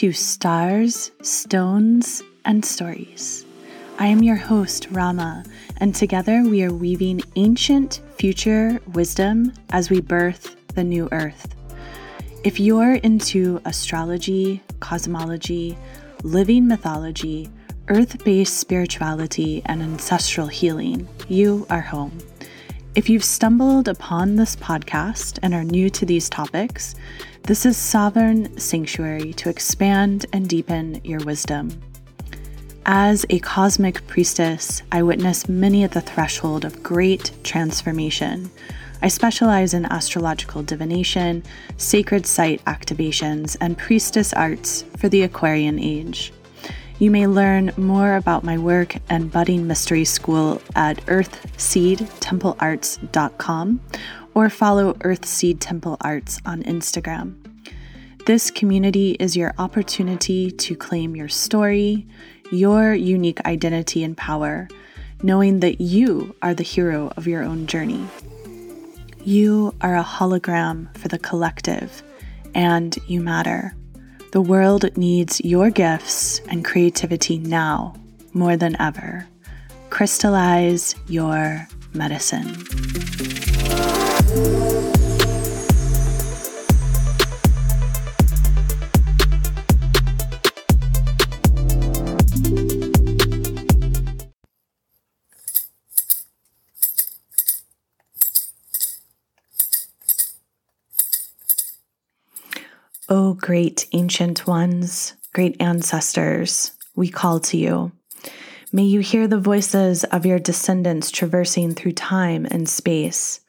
to Stars, Stones, and Stories. I am your host, Rama, and together we are weaving ancient future wisdom as we birth the new earth. If you're into astrology, cosmology, living mythology, earth based spirituality, and ancestral healing, you are home. If you've stumbled upon this podcast and are new to these topics, this is Sovereign Sanctuary to expand and deepen your wisdom. As a cosmic priestess, I witness many at the threshold of great transformation. I specialize in astrological divination, sacred site activations, and priestess arts for the Aquarian age. You may learn more about my work and budding mystery school at earthseedtemplearts.com or follow Earthseed Temple Arts on Instagram. This community is your opportunity to claim your story, your unique identity and power, knowing that you are the hero of your own journey. You are a hologram for the collective, and you matter. The world needs your gifts and creativity now more than ever. Crystallize your medicine. O oh, great ancient ones, great ancestors, we call to you. May you hear the voices of your descendants traversing through time and space.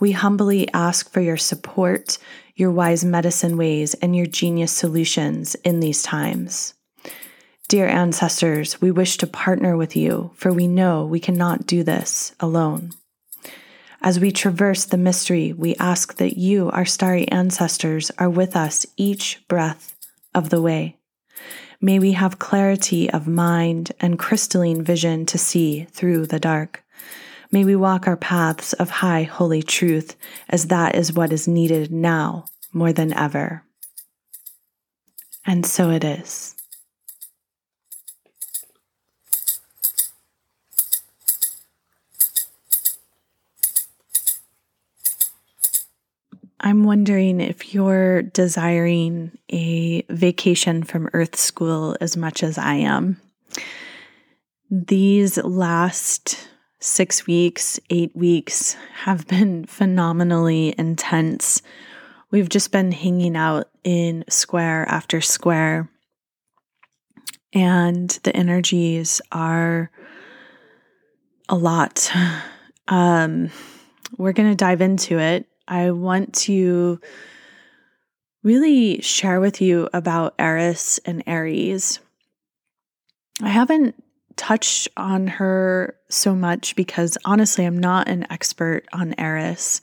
We humbly ask for your support, your wise medicine ways, and your genius solutions in these times. Dear ancestors, we wish to partner with you, for we know we cannot do this alone. As we traverse the mystery, we ask that you, our starry ancestors, are with us each breath of the way. May we have clarity of mind and crystalline vision to see through the dark. May we walk our paths of high holy truth, as that is what is needed now more than ever. And so it is. I'm wondering if you're desiring a vacation from Earth School as much as I am. These last six weeks, eight weeks have been phenomenally intense. We've just been hanging out in square after square, and the energies are a lot. Um, we're going to dive into it I want to really share with you about Eris and Aries. I haven't touched on her so much because honestly, I'm not an expert on Eris,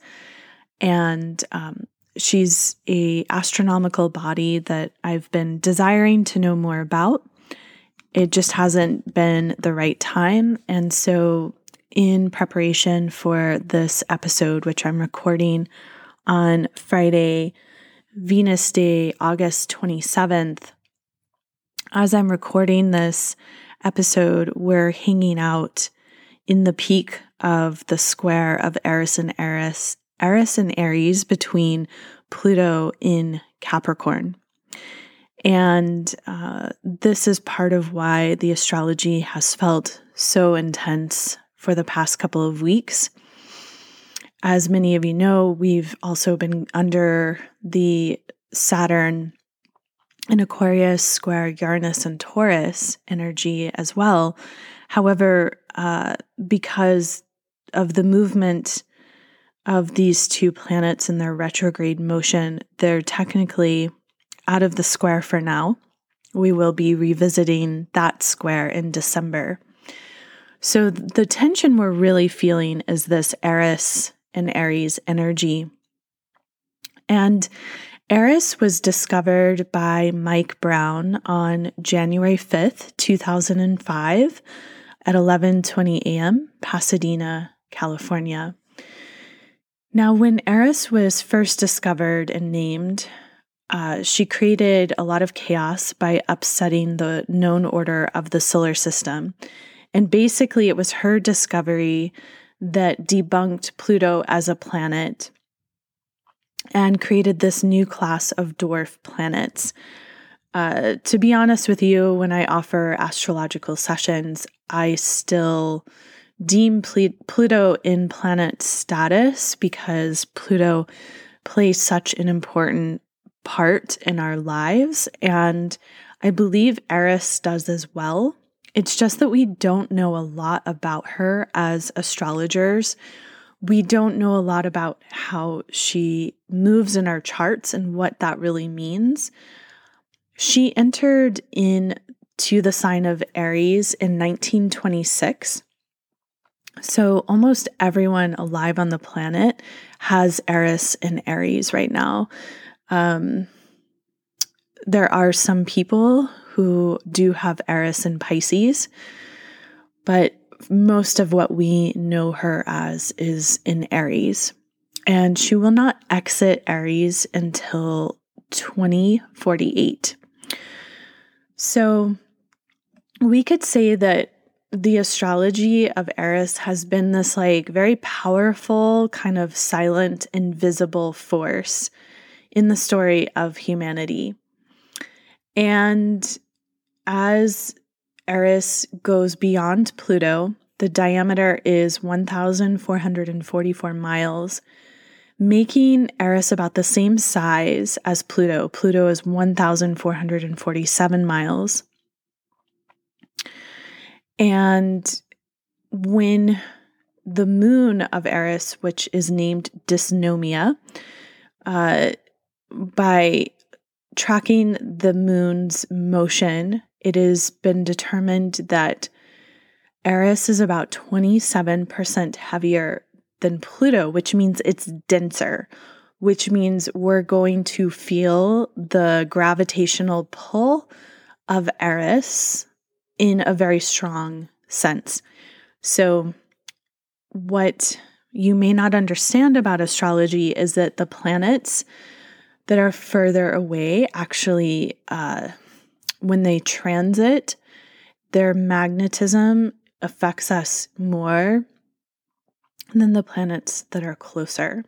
and um, she's a astronomical body that I've been desiring to know more about. It just hasn't been the right time, and so in preparation for this episode, which I'm recording on Friday, Venus Day, August 27th. As I'm recording this episode, we're hanging out in the peak of the square of Eris and Eris, Eris and Aries between Pluto in Capricorn. And uh, this is part of why the astrology has felt so intense for the past couple of weeks. As many of you know, we've also been under the Saturn in Aquarius, square Uranus, and Taurus energy as well. However, uh, because of the movement of these two planets in their retrograde motion, they're technically out of the square for now. We will be revisiting that square in December. So the tension we're really feeling is this Eris and Aries energy. And Eris was discovered by Mike Brown on January 5th, 2005 at 11:20 a.m. Pasadena, California. Now when Eris was first discovered and named, uh, she created a lot of chaos by upsetting the known order of the solar system. And basically, it was her discovery that debunked Pluto as a planet and created this new class of dwarf planets. Uh, to be honest with you, when I offer astrological sessions, I still deem Pluto in planet status because Pluto plays such an important part in our lives. And I believe Eris does as well. It's just that we don't know a lot about her as astrologers. We don't know a lot about how she moves in our charts and what that really means. She entered into the sign of Aries in 1926. So almost everyone alive on the planet has Eris in Aries right now. Um, there are some people who do have Eris and Pisces, but most of what we know her as is in Aries. And she will not exit Aries until 2048. So we could say that the astrology of Eris has been this like very powerful, kind of silent, invisible force in the story of humanity. And as Eris goes beyond Pluto, the diameter is 1,444 miles, making Eris about the same size as Pluto. Pluto is 1,447 miles. And when the moon of Eris, which is named Dysnomia, uh, by tracking the moon's motion, it has been determined that Eris is about 27% heavier than Pluto, which means it's denser, which means we're going to feel the gravitational pull of Eris in a very strong sense. So, what you may not understand about astrology is that the planets that are further away actually, uh, when they transit, their magnetism affects us more than the planets that are closer.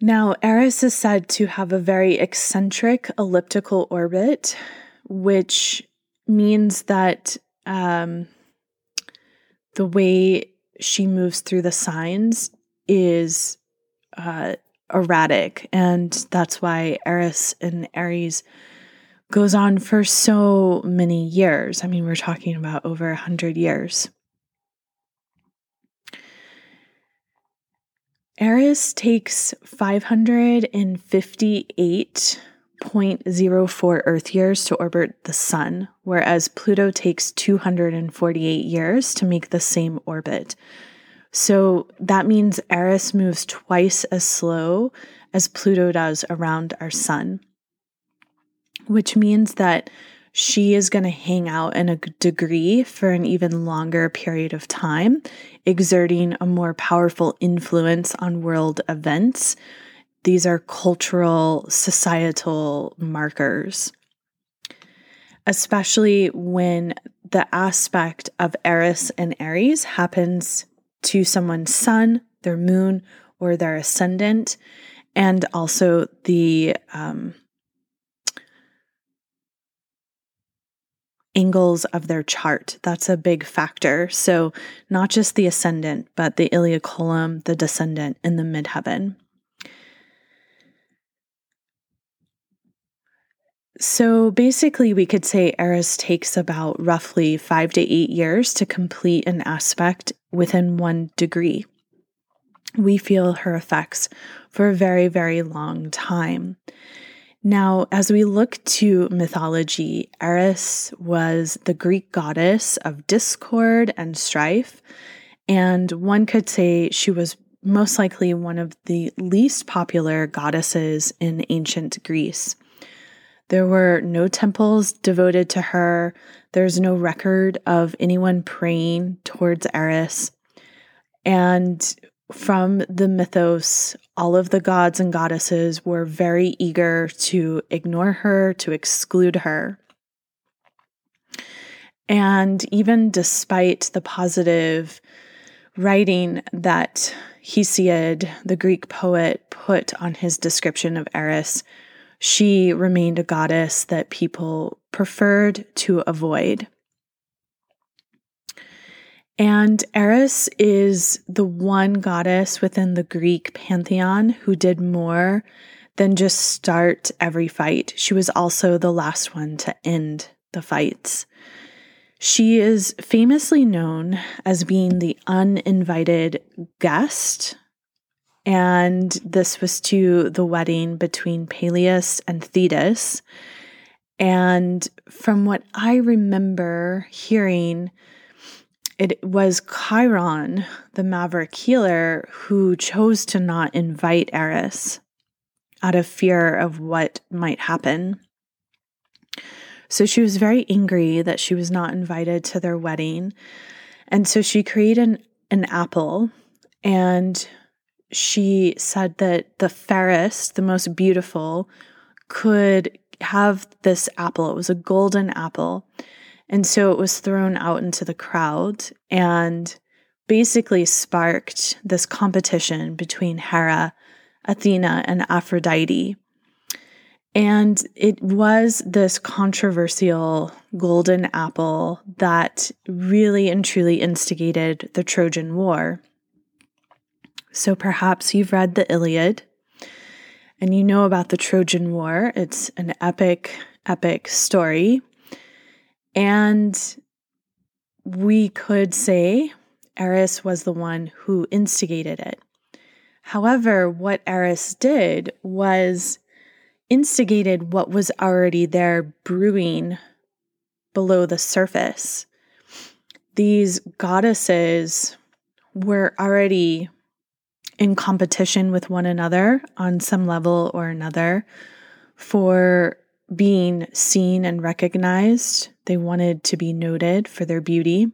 Now, Eris is said to have a very eccentric elliptical orbit, which means that um, the way she moves through the signs is uh, erratic. And that's why Eris and Aries goes on for so many years. I mean, we're talking about over a hundred years. Eris takes 558.04 Earth years to orbit the Sun, whereas Pluto takes 248 years to make the same orbit. So that means Eris moves twice as slow as Pluto does around our Sun which means that she is going to hang out in a degree for an even longer period of time, exerting a more powerful influence on world events. These are cultural, societal markers, especially when the aspect of Eris and Aries happens to someone's sun, their moon, or their ascendant, and also the um, angles of their chart. That's a big factor. So, not just the ascendant, but the imum coeli, the descendant, and the midheaven. So basically, we could say Eris takes about roughly five to eight years to complete an aspect within one degree. We feel her effects for a very, very long time. Now, as we look to mythology, Eris was the Greek goddess of discord and strife, and one could say she was most likely one of the least popular goddesses in ancient Greece. There were no temples devoted to her. There's no record of anyone praying towards Eris. And from the mythos, all of the gods and goddesses were very eager to ignore her, to exclude her. And even despite the positive writing that Hesiod, the Greek poet, put on his description of Eris, she remained a goddess that people preferred to avoid. And Eris is the one goddess within the Greek pantheon who did more than just start every fight. She was also the last one to end the fights. She is famously known as being the uninvited guest. And this was to the wedding between Peleus and Thetis. And from what I remember hearing, it was Chiron, the maverick healer, who chose to not invite Eris out of fear of what might happen. So she was very angry that she was not invited to their wedding. And so she created an, an apple and she said that the fairest, the most beautiful, could have this apple. It was a golden apple. And so it was thrown out into the crowd and basically sparked this competition between Hera, Athena, and Aphrodite. And it was this controversial golden apple that really and truly instigated the Trojan War. So perhaps you've read the Iliad and you know about the Trojan War. It's an epic, epic story. And we could say Eris was the one who instigated it. However, what Eris did was instigated what was already there brewing below the surface. These goddesses were already in competition with one another on some level or another for being seen and recognized. They wanted to be noted for their beauty.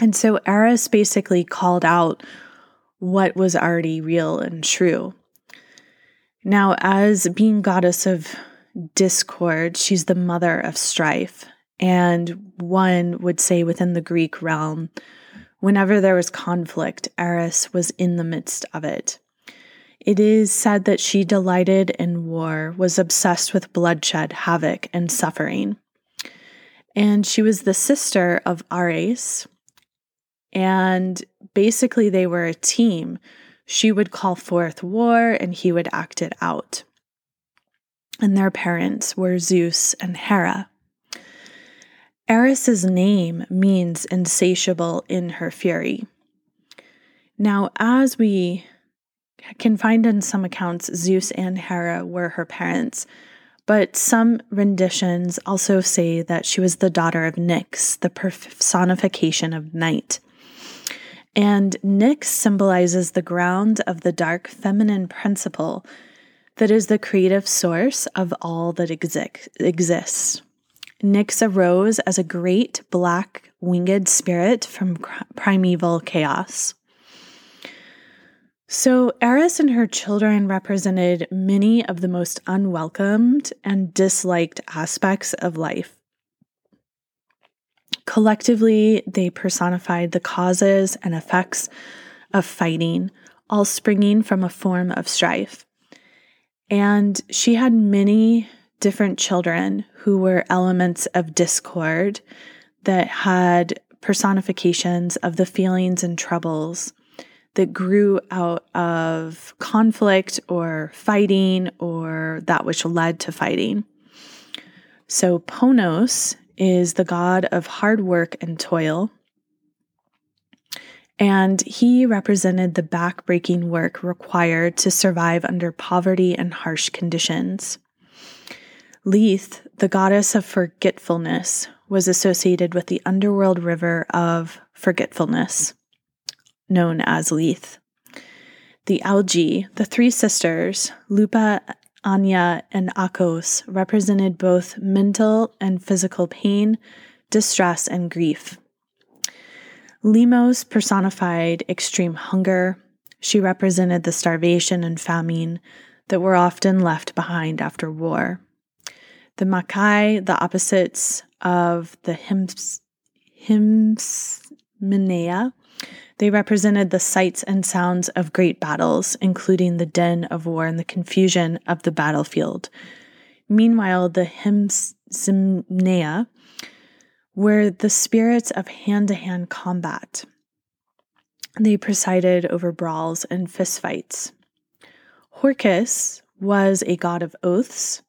And so Eris basically called out what was already real and true. Now, as being goddess of discord, she's the mother of strife. And one would say within the Greek realm, whenever there was conflict, Eris was in the midst of it. It is said that she delighted in war, was obsessed with bloodshed, havoc, and suffering. And she was the sister of Ares. And basically, they were a team she would call forth war and he would act it out. And their parents were Zeus and Hera. Eris's name means insatiable in her fury. Now, as we can find in some accounts, Zeus and Hera were her parents, but some renditions also say that she was the daughter of Nyx, the personification of night. And Nyx symbolizes the ground of the dark feminine principle that is the creative source of all that exi- exists. Nyx arose as a great black winged spirit from primeval chaos. So, Eris and her children represented many of the most unwelcomed and disliked aspects of life. Collectively, they personified the causes and effects of fighting, all springing from a form of strife. And she had many different children who were elements of discord that had personifications of the feelings and troubles that grew out of conflict or fighting or that which led to fighting. So, Ponos is the god of hard work and toil. And he represented the backbreaking work required to survive under poverty and harsh conditions. Lethe, the goddess of forgetfulness, was associated with the underworld river of forgetfulness, known as Lethe. The Algea, the three sisters, Lupe, Ania, and Achos represented both mental and physical pain, distress, and grief. Limos personified extreme hunger. She represented the starvation and famine that were often left behind after war. The Makhai, the opposites of the Hysminai, they represented the sights and sounds of great battles, including the din of war and the confusion of the battlefield. Meanwhile, the Hysminai were the spirits of hand to hand combat. They presided over brawls and fistfights. Horkos was a god of oaths,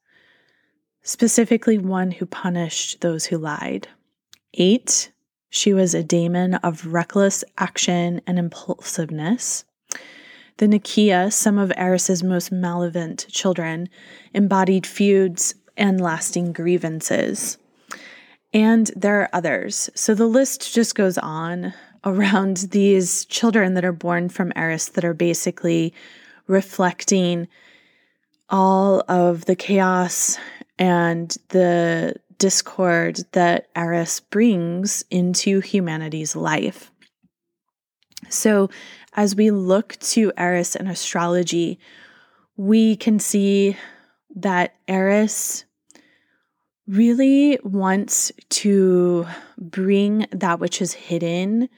specifically one who punished those who lied. Ate, she was a daemon of reckless action and impulsiveness. The Neikea, some of Eris's most malevolent children, embodied feuds and lasting grievances. And there are others. So the list just goes on around these children that are born from Eris that are basically reflecting all of the chaos and the discord that Eris brings into humanity's life. So, as we look to Eris in astrology, we can see that Eris really wants to bring that which is hidden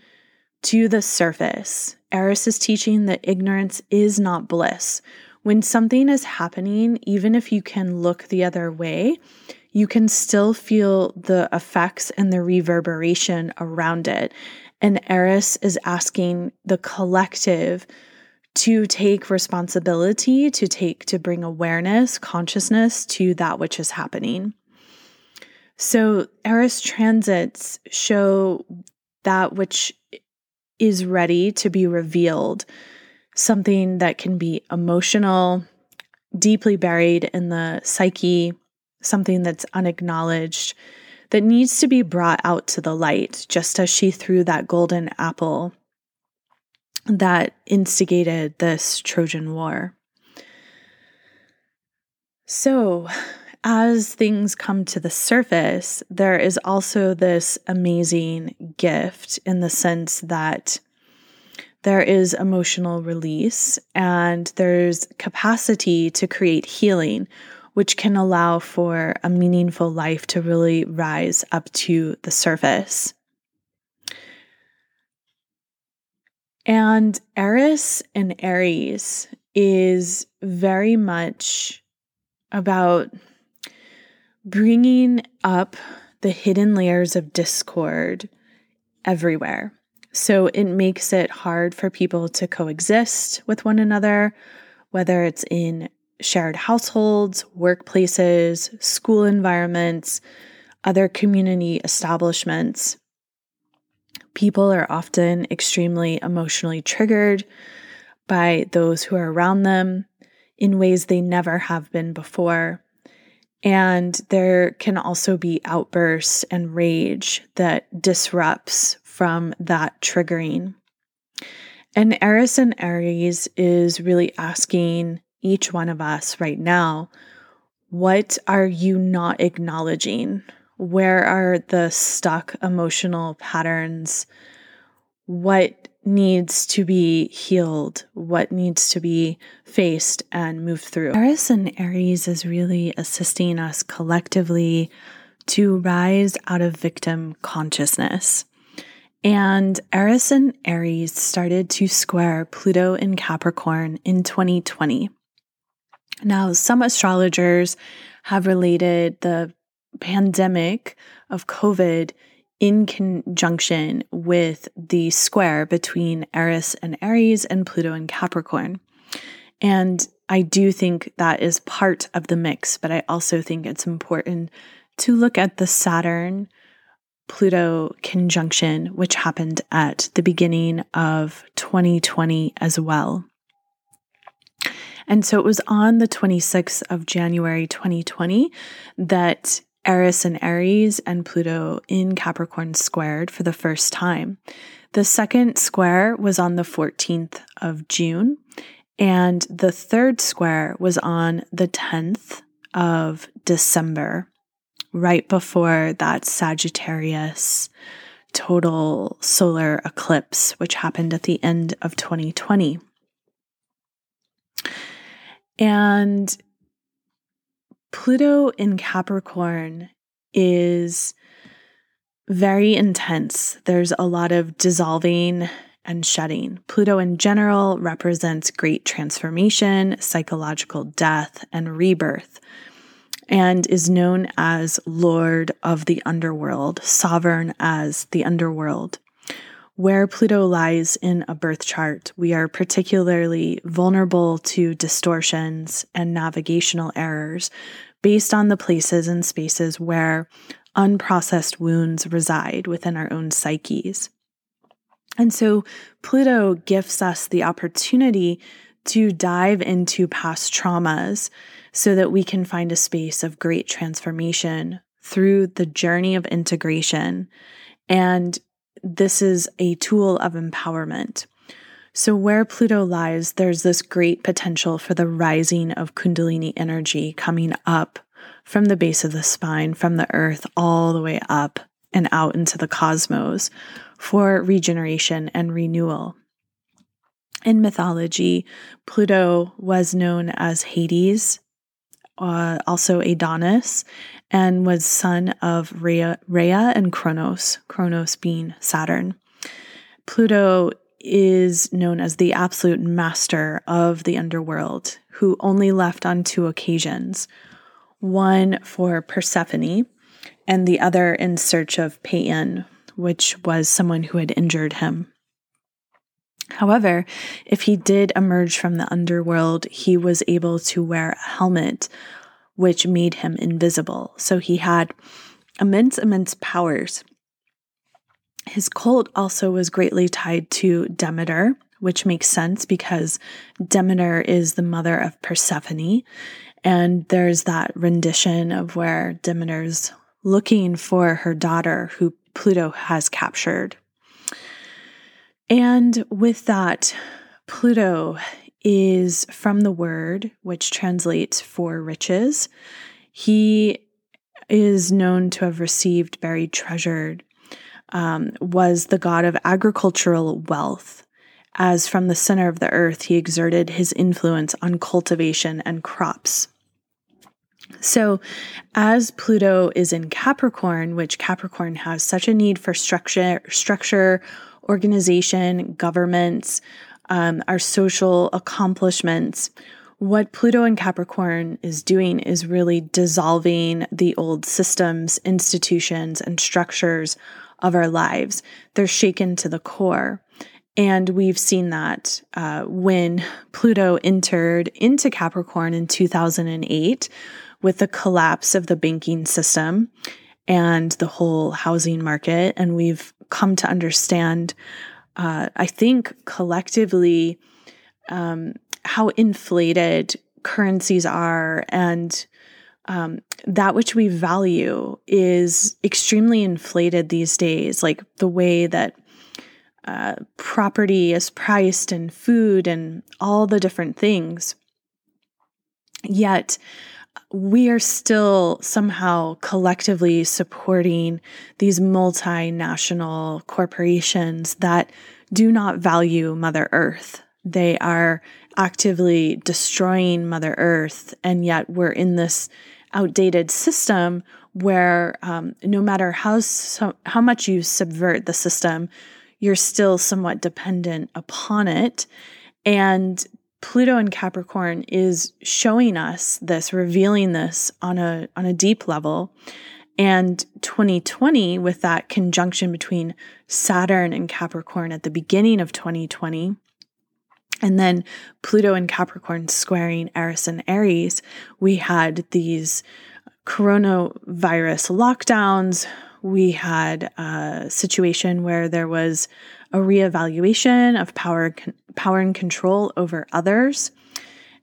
to the surface. Eris is teaching that ignorance is not bliss. When something is happening, even if you can look the other way, you can still feel the effects and the reverberation around it. And Eris is asking the collective to take responsibility, to take, to bring awareness, consciousness to that which is happening. So, Eris transits show that which is ready to be revealed, something that can be emotional, deeply buried in the psyche, something that's unacknowledged, that needs to be brought out to the light, just as she threw that golden apple that instigated this Trojan War. So, as things come to the surface, there is also this amazing gift in the sense that there is emotional release and there's capacity to create healing, which can allow for a meaningful life to really rise up to the surface. And Eris and Aries is very much about bringing up the hidden layers of discord everywhere. So it makes it hard for people to coexist with one another, whether it's in shared households, workplaces, school environments, other community establishments. People are often extremely emotionally triggered by those who are around them in ways they never have been before. And there can also be outbursts and rage that disrupts from that triggering. And Eris and Aries is really asking each one of us right now what are you not acknowledging? Where are the stuck emotional patterns? What needs to be healed, what needs to be faced and moved through. Eris and Aries is really assisting us collectively to rise out of victim consciousness. And Eris and Aries started to square Pluto in Capricorn in 2020. Now, some astrologers have related the pandemic of COVID in conjunction with the square between Eris and Aries and Pluto and Capricorn. And I do think that is part of the mix, but I also think it's important to look at the Saturn Pluto conjunction, which happened at the beginning of 2020 as well. And so it was on the 26th of January 2020 that Eris and Aries and Pluto in Capricorn squared for the first time. The second square was on the 14th of June, and the third square was on the 10th of December, right before that Sagittarius total solar eclipse, which happened at the end of 2020. And Pluto in Capricorn is very intense. There's a lot of dissolving and shedding. Pluto in general represents great transformation, psychological death, and rebirth, and is known as Lord of the Underworld, sovereign as the underworld. Where Pluto lies in a birth chart, we are particularly vulnerable to distortions and navigational errors based on the places and spaces where unprocessed wounds reside within our own psyches. And so Pluto gifts us the opportunity to dive into past traumas so that we can find a space of great transformation through the journey of integration. And this is a tool of empowerment. So, where Pluto lies, there's this great potential for the rising of Kundalini energy coming up from the base of the spine, from the earth, all the way up and out into the cosmos for regeneration and renewal. In mythology, Pluto was known as Hades, uh, also Adonis, and was son of Rhea, Rhea and Kronos, Kronos being Saturn. Pluto is known as the absolute master of the underworld, who only left on two occasions one for Persephone, and the other in search of Paean, which was someone who had injured him. However, if he did emerge from the underworld, he was able to wear a helmet, which made him invisible. So he had immense, immense powers. His cult also was greatly tied to Demeter, which makes sense because Demeter is the mother of Persephone. And there's that rendition of where Demeter's looking for her daughter who Pluto has captured. And with that, Pluto is from the word which translates for riches. He is known to have received buried treasure, um, was the god of agricultural wealth. As from the center of the earth, he exerted his influence on cultivation and crops. So, as Pluto is in Capricorn, which Capricorn has such a need for structure, structure, organization, governments, um, our social accomplishments. What Pluto and Capricorn is doing is really dissolving the old systems, institutions, and structures of our lives. They're shaken to the core. And we've seen that uh, when Pluto entered into Capricorn in 2008 with the collapse of the banking system and the whole housing market. And we've come to understand, uh, I think, collectively, um, how inflated currencies are and um, that which we value is extremely inflated these days, like the way that uh, property is priced and food and all the different things. Yet, we are still somehow collectively supporting these multinational corporations that do not value Mother Earth. They are actively destroying Mother Earth, and yet we're in this outdated system where um, no matter how how much you subvert the system, you're still somewhat dependent upon it, and Pluto and Capricorn is showing us this, revealing this on a on a deep level. And 2020 with that conjunction between Saturn and Capricorn at the beginning of 2020 and then Pluto and Capricorn squaring Eris and Aries, we had these coronavirus lockdowns. We had a situation where there was a reevaluation of power, power and control over others.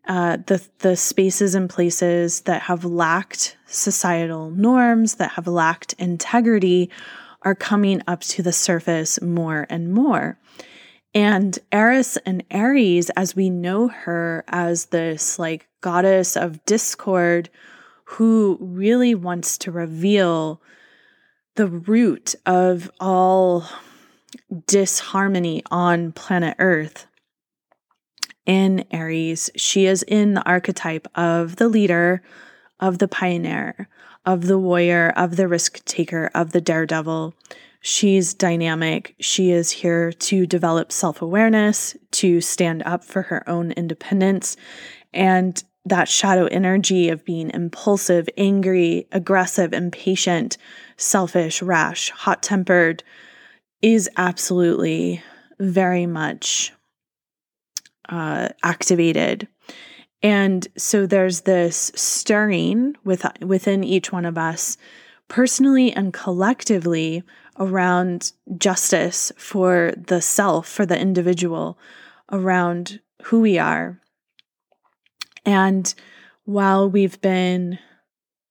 Uh, the the spaces and places that have lacked societal norms, that have lacked integrity, are coming up to the surface more and more. And Eris and Aries, as we know her as this like goddess of discord who really wants to reveal the root of all disharmony on planet Earth. In Aries, she is in the archetype of the leader, of the pioneer, of the warrior, of the risk taker, of the daredevil. She's dynamic. She is here to develop self awareness, to stand up for her own independence. And that shadow energy of being impulsive, angry, aggressive, impatient, selfish, rash, hot tempered is absolutely very much uh, activated. And so there's this stirring with, within each one of us, personally and collectively, around justice for the self, for the individual, around who we are. And while we've been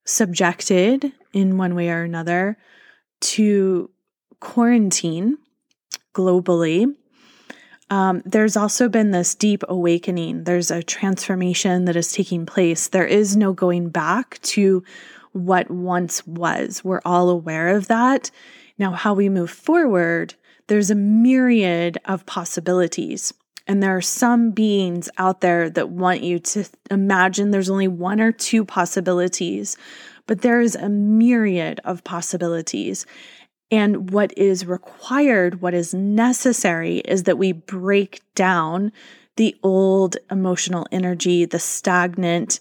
subjected in one way or another to quarantine globally, um, there's also been this deep awakening. There's a transformation that is taking place. There is no going back to what once was. We're all aware of that. Now, how we move forward, there's a myriad of possibilities. And there are some beings out there that want you to imagine there's only one or two possibilities, but there is a myriad of possibilities. And what is required, what is necessary, is that we break down the old emotional energy, the stagnant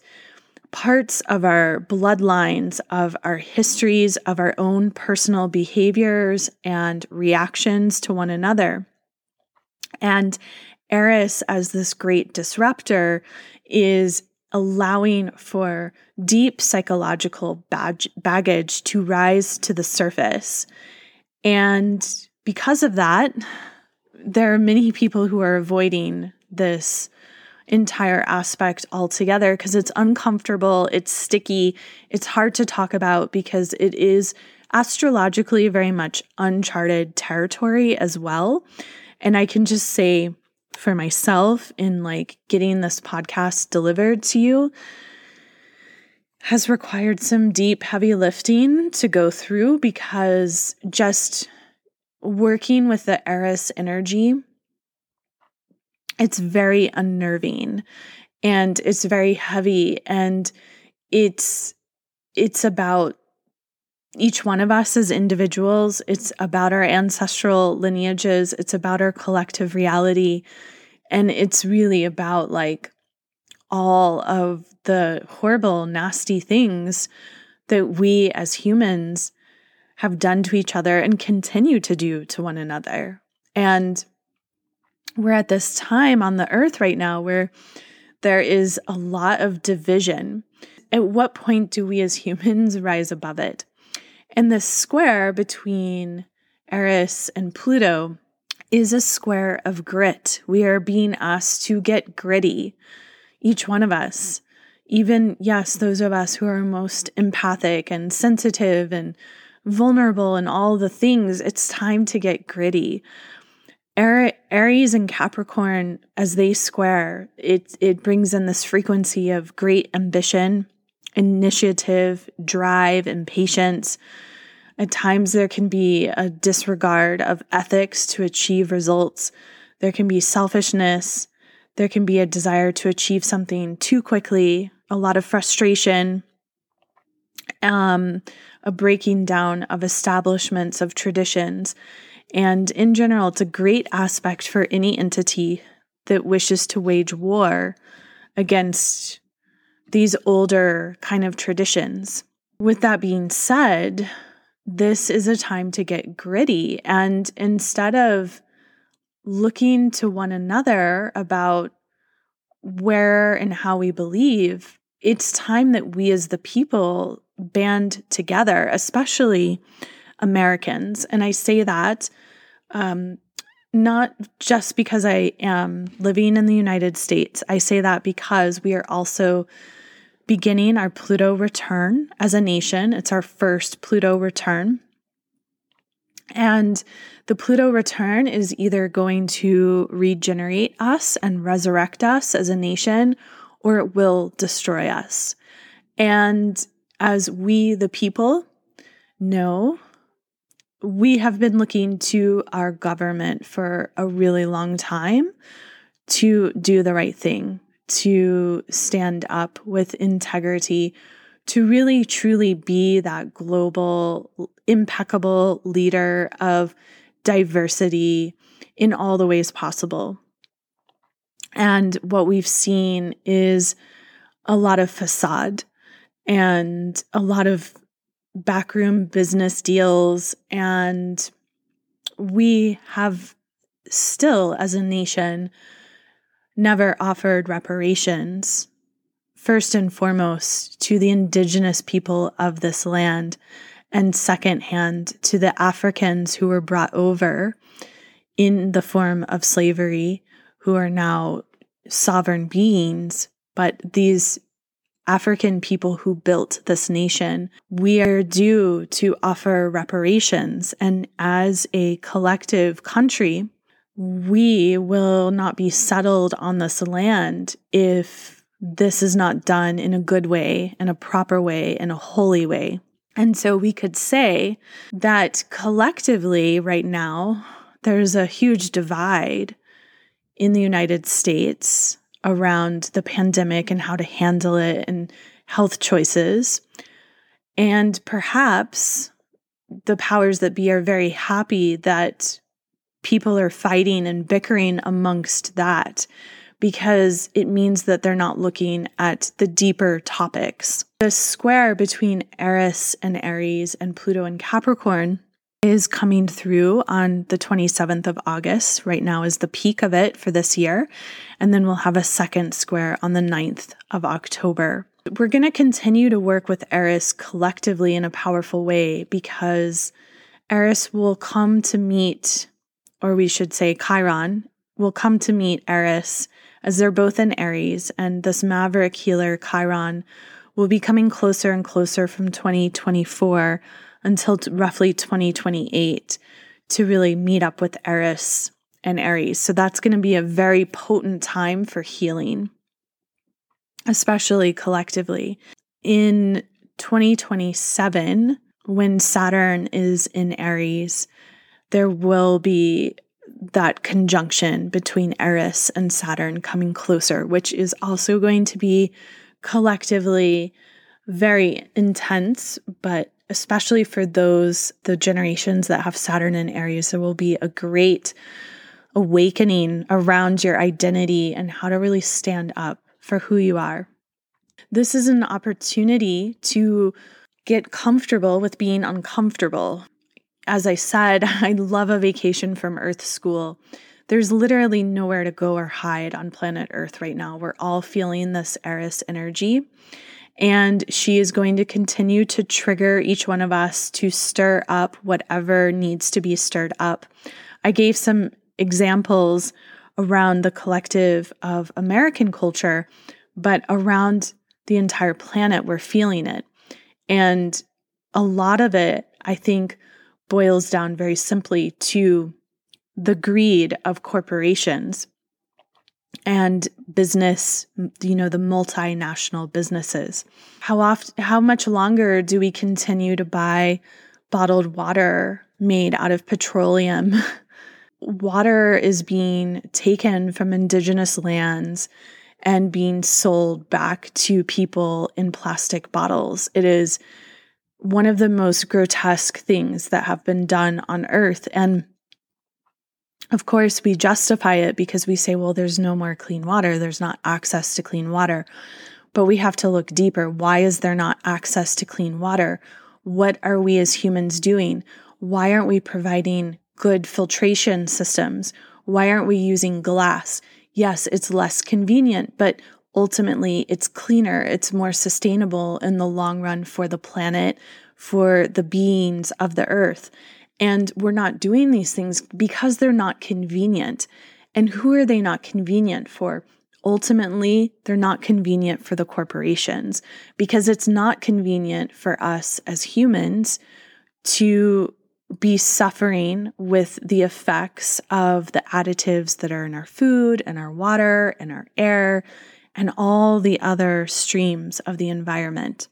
parts of our bloodlines, of our histories, of our own personal behaviors and reactions to one another. And Eris, as this great disruptor, is allowing for deep psychological bag- baggage to rise to the surface. And because of that, there are many people who are avoiding this entire aspect altogether because it's uncomfortable, it's sticky, it's hard to talk about because it is astrologically very much uncharted territory as well. And I can just say for myself in like getting this podcast delivered to you has required some deep heavy lifting to go through because just working with the Eris energy it's very unnerving and it's very heavy and it's it's about each one of us as individuals. It's about our ancestral lineages. It's about our collective reality. And it's really about like all of the horrible nasty things that we as humans have done to each other and continue to do to one another and we're at this time on the earth right now where there is a lot of division. At what point do we as humans rise above it? And the square between Eris and Pluto is a square of grit. We are being asked to get gritty, each one of us. Even, yes, those of us who are most empathic and sensitive and vulnerable and all the things, it's time to get gritty. Aries and Capricorn, as they square, it it brings in this frequency of great ambition, initiative, drive, and patience. At times, there can be a disregard of ethics to achieve results. There can be selfishness. There can be a desire to achieve something too quickly, a lot of frustration, um, a breaking down of establishments, of traditions. And in general, it's a great aspect for any entity that wishes to wage war against these older kind of traditions. With that being said, this is a time to get gritty. And instead of looking to one another about where and how we believe, it's time that we as the people band together, especially Americans. And I say that um, not just because I am living in the United States. I say that because we are also beginning our Pluto return as a nation. It's our first Pluto return. And the Pluto return is either going to regenerate us and resurrect us as a nation, or it will destroy us. And as we, the people, know we have been looking to our government for a really long time to do the right thing, to stand up with integrity, to really truly be that global, impeccable leader of diversity in all the ways possible. And what we've seen is a lot of facade and a lot of backroom business deals. And we have still, as a nation, never offered reparations, first and foremost, to the indigenous people of this land, and secondhand to the Africans who were brought over in the form of slavery, who are now sovereign beings. But these African people who built this nation, we are due to offer reparations. And as a collective country, we will not be settled on this land if this is not done in a good way, in a proper way, in a holy way. And so we could say that collectively, right now, there's a huge divide in the United States around the pandemic and how to handle it and health choices. And perhaps the powers that be are very happy that people are fighting and bickering amongst that because it means that they're not looking at the deeper topics. The square between Eris and Aries and Pluto and Capricorn is coming through on the 27th of August. Right now is the peak of it for this year. And then we'll have a second square on the 9th of October. We're going to continue to work with Eris collectively in a powerful way because Eris will come to meet, or we should say Chiron, will come to meet Eris as they're both in Aries. And this maverick healer, Chiron, will be coming closer and closer from 2024 until roughly 2028 to really meet up with Eris and Aries. So that's going to be a very potent time for healing, especially collectively. In 2027, when Saturn is in Aries, there will be that conjunction between Eris and Saturn coming closer, which is also going to be collectively very intense, but especially for those, the generations that have Saturn in Aries, there will be a great awakening around your identity and how to really stand up for who you are. This is an opportunity to get comfortable with being uncomfortable. As I said, I love a vacation from Earth School. There's literally nowhere to go or hide on planet Earth right now. We're all feeling this Eris energy. And she is going to continue to trigger each one of us to stir up whatever needs to be stirred up. I gave some examples around the collective of American culture, but around the entire planet, we're feeling it. And a lot of it, I think, boils down very simply to the greed of corporations and business, you know, the multinational businesses. How often, how much longer do we continue to buy bottled water made out of petroleum? water is being taken from indigenous lands and being sold back to people in plastic bottles. It is one of the most grotesque things that have been done on earth. And of course, we justify it because we say, well, there's no more clean water, there's not access to clean water. But we have to look deeper. Why is there not access to clean water? What are we as humans doing? Why aren't we providing good filtration systems? Why aren't we using glass? Yes, it's less convenient, but ultimately it's cleaner, it's more sustainable in the long run for the planet, for the beings of the earth. And we're not doing these things because they're not convenient. And who are they not convenient for? Ultimately, they're not convenient for the corporations because it's not convenient for us as humans to be suffering with the effects of the additives that are in our food and our water and our air and all the other streams of the environment.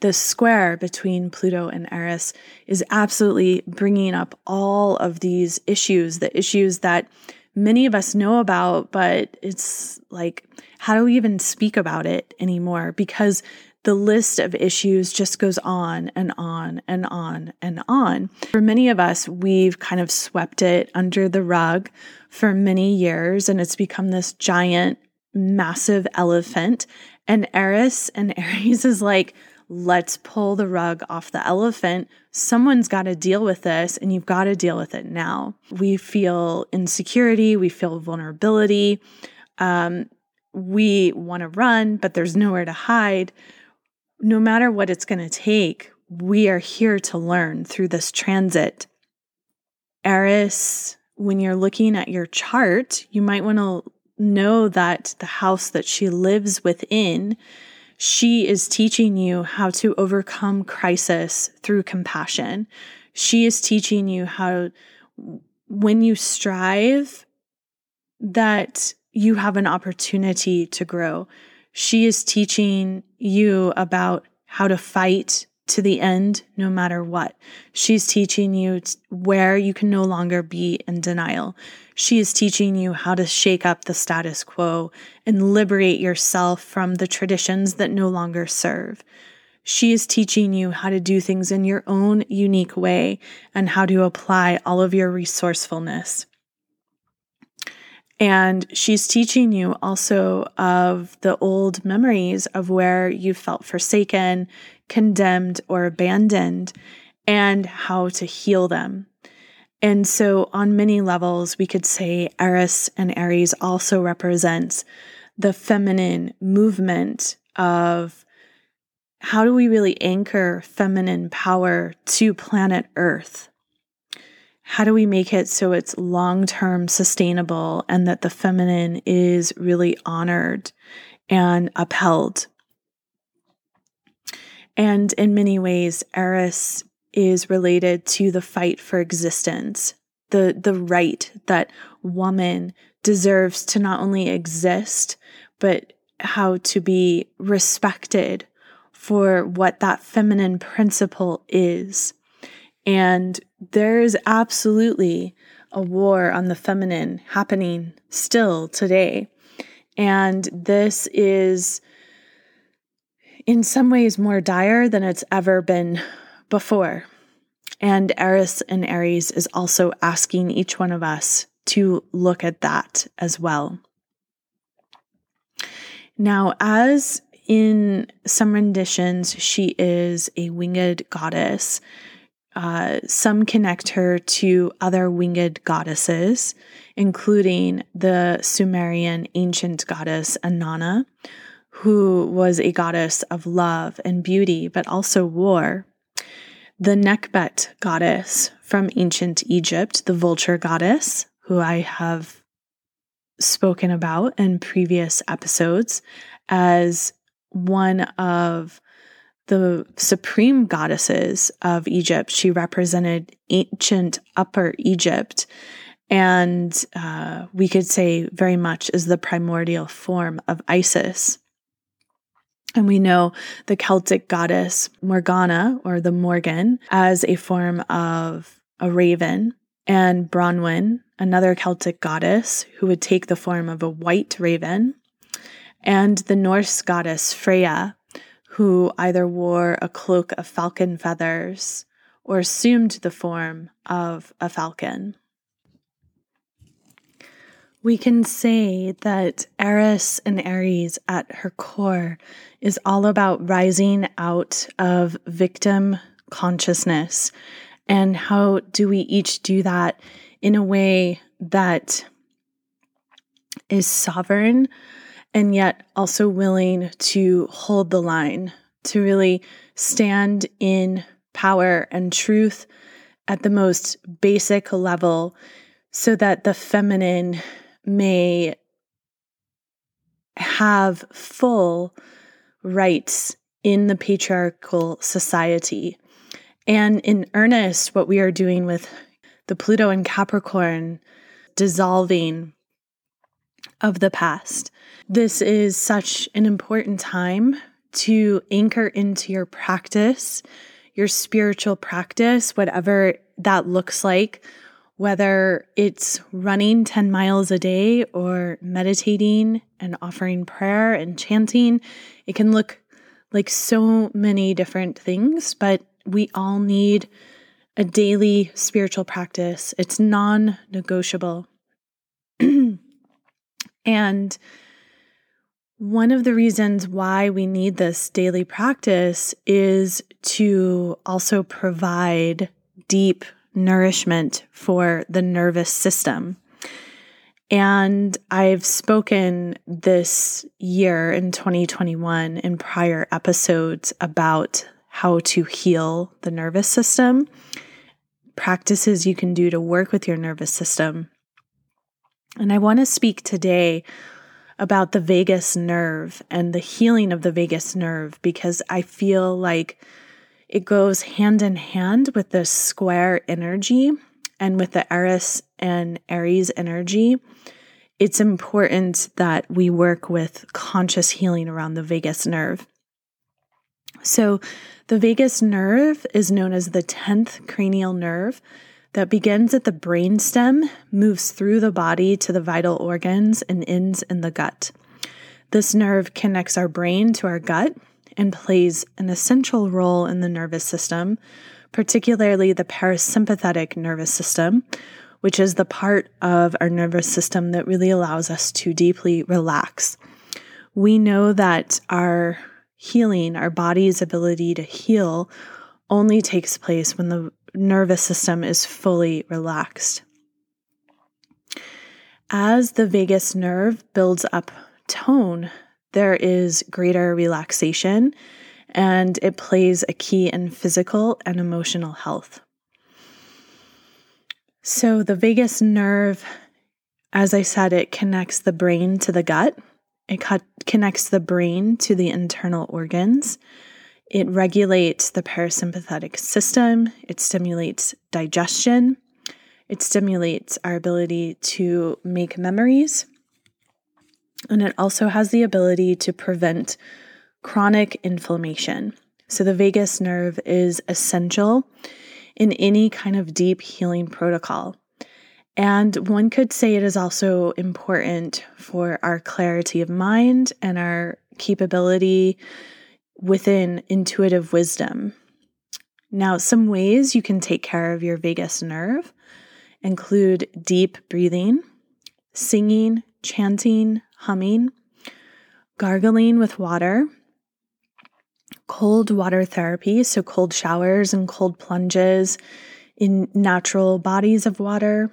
The square between Pluto and Eris is absolutely bringing up all of these issues, the issues that many of us know about, but it's like, how do we even speak about it anymore? Because the list of issues just goes on and on and on and on. For many of us, we've kind of swept it under the rug for many years, and it's become this giant, massive elephant. And Eris and Aries is like, let's pull the rug off the elephant. Someone's got to deal with this, and you've got to deal with it now. We feel insecurity, we feel vulnerability. Um, we want to run, but there's nowhere to hide. No matter what it's going to take, we are here to learn through this transit. Eris, when you're looking at your chart, you might want to know that the house that she lives within she is teaching you how to overcome crisis through compassion. She is teaching you how, when you strive, that you have an opportunity to grow. She is teaching you about how to fight to the end, no matter what. She's teaching you where you can no longer be in denial. She is teaching you how to shake up the status quo and liberate yourself from the traditions that no longer serve. She is teaching you how to do things in your own unique way and how to apply all of your resourcefulness. And she's teaching you also of the old memories of where you felt forsaken, condemned, or abandoned, and how to heal them. And so, on many levels, we could say Eris and Aries also represents the feminine movement of how do we really anchor feminine power to planet Earth? How do we make it so it's long term sustainable and that the feminine is really honored and upheld? And in many ways, Eris is related to the fight for existence, the, the right that woman deserves to not only exist, but how to be respected for what that feminine principle is. And there's absolutely a war on the feminine happening still today. And this is in some ways more dire than it's ever been before. And Eris and Aries is also asking each one of us to look at that as well. Now, as in some renditions, she is a winged goddess. Uh, some connect her to other winged goddesses, including the Sumerian ancient goddess Inanna, who was a goddess of love and beauty, but also war. The Nekhbet goddess from ancient Egypt, the vulture goddess, who I have spoken about in previous episodes as one of the supreme goddesses of Egypt. She represented ancient Upper Egypt, and uh, we could say very much is the primordial form of Isis. And we know the Celtic goddess Morgana, or the Morrigan, as a form of a raven, and Bronwyn, another Celtic goddess who would take the form of a white raven, and the Norse goddess Freya, who either wore a cloak of falcon feathers or assumed the form of a falcon. We can say that Eris and Aries at her core is all about rising out of victim consciousness. And how do we each do that in a way that is sovereign and yet also willing to hold the line, to really stand in power and truth at the most basic level so that the feminine may have full rights in the patriarchal society. And in earnest, what we are doing with the Pluto and Capricorn dissolving of the past this is such an important time to anchor into your practice, your spiritual practice, whatever that looks like, whether it's running 10 miles a day or meditating and offering prayer and chanting. It can look like so many different things, but we all need a daily spiritual practice. It's non negotiable. and one of the reasons why we need this daily practice is to also provide deep nourishment for the nervous system. And I've spoken this year in 2021 in prior episodes about how to heal the nervous system, practices you can do to work with your nervous system. And I want to speak today about the vagus nerve and the healing of the vagus nerve because I feel like it goes hand in hand with the square energy and with the Eris and Aries energy. It's important that we work with conscious healing around the vagus nerve. So, the vagus nerve is known as the 10th cranial nerve that begins at the brainstem, moves through the body to the vital organs, and ends in the gut. This nerve connects our brain to our gut and plays an essential role in the nervous system, particularly the parasympathetic nervous system, which is the part of our nervous system that really allows us to deeply relax. We know that our healing, our body's ability to heal, only takes place when the nervous system is fully relaxed. As the vagus nerve builds up tone, there is greater relaxation and it plays a key in physical and emotional health. So, the vagus nerve, as I said, it connects the brain to the gut, it co- connects the brain to the internal organs. It regulates the parasympathetic system, it stimulates digestion, it stimulates our ability to make memories, and it also has the ability to prevent chronic inflammation. So, the vagus nerve is essential in any kind of deep healing protocol. And one could say it is also important for our clarity of mind and our capability within intuitive wisdom. Now, some ways you can take care of your vagus nerve include deep breathing, singing, chanting, humming, gargling with water, cold water therapy, so cold showers and cold plunges in natural bodies of water,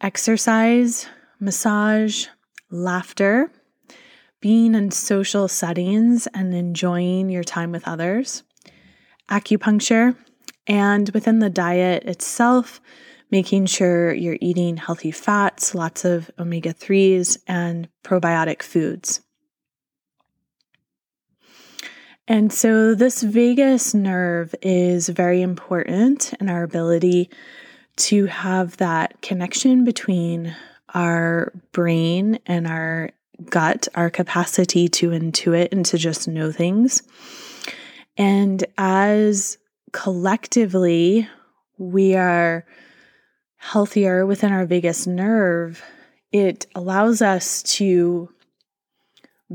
exercise, massage, laughter, being in social settings and enjoying your time with others, acupuncture, and within the diet itself, making sure you're eating healthy fats, lots of omega 3s, and probiotic foods. And so, this vagus nerve is very important in our ability to have that connection between our brain and our gut, our capacity to intuit and to just know things. And as collectively we are healthier within our vagus nerve, it allows us to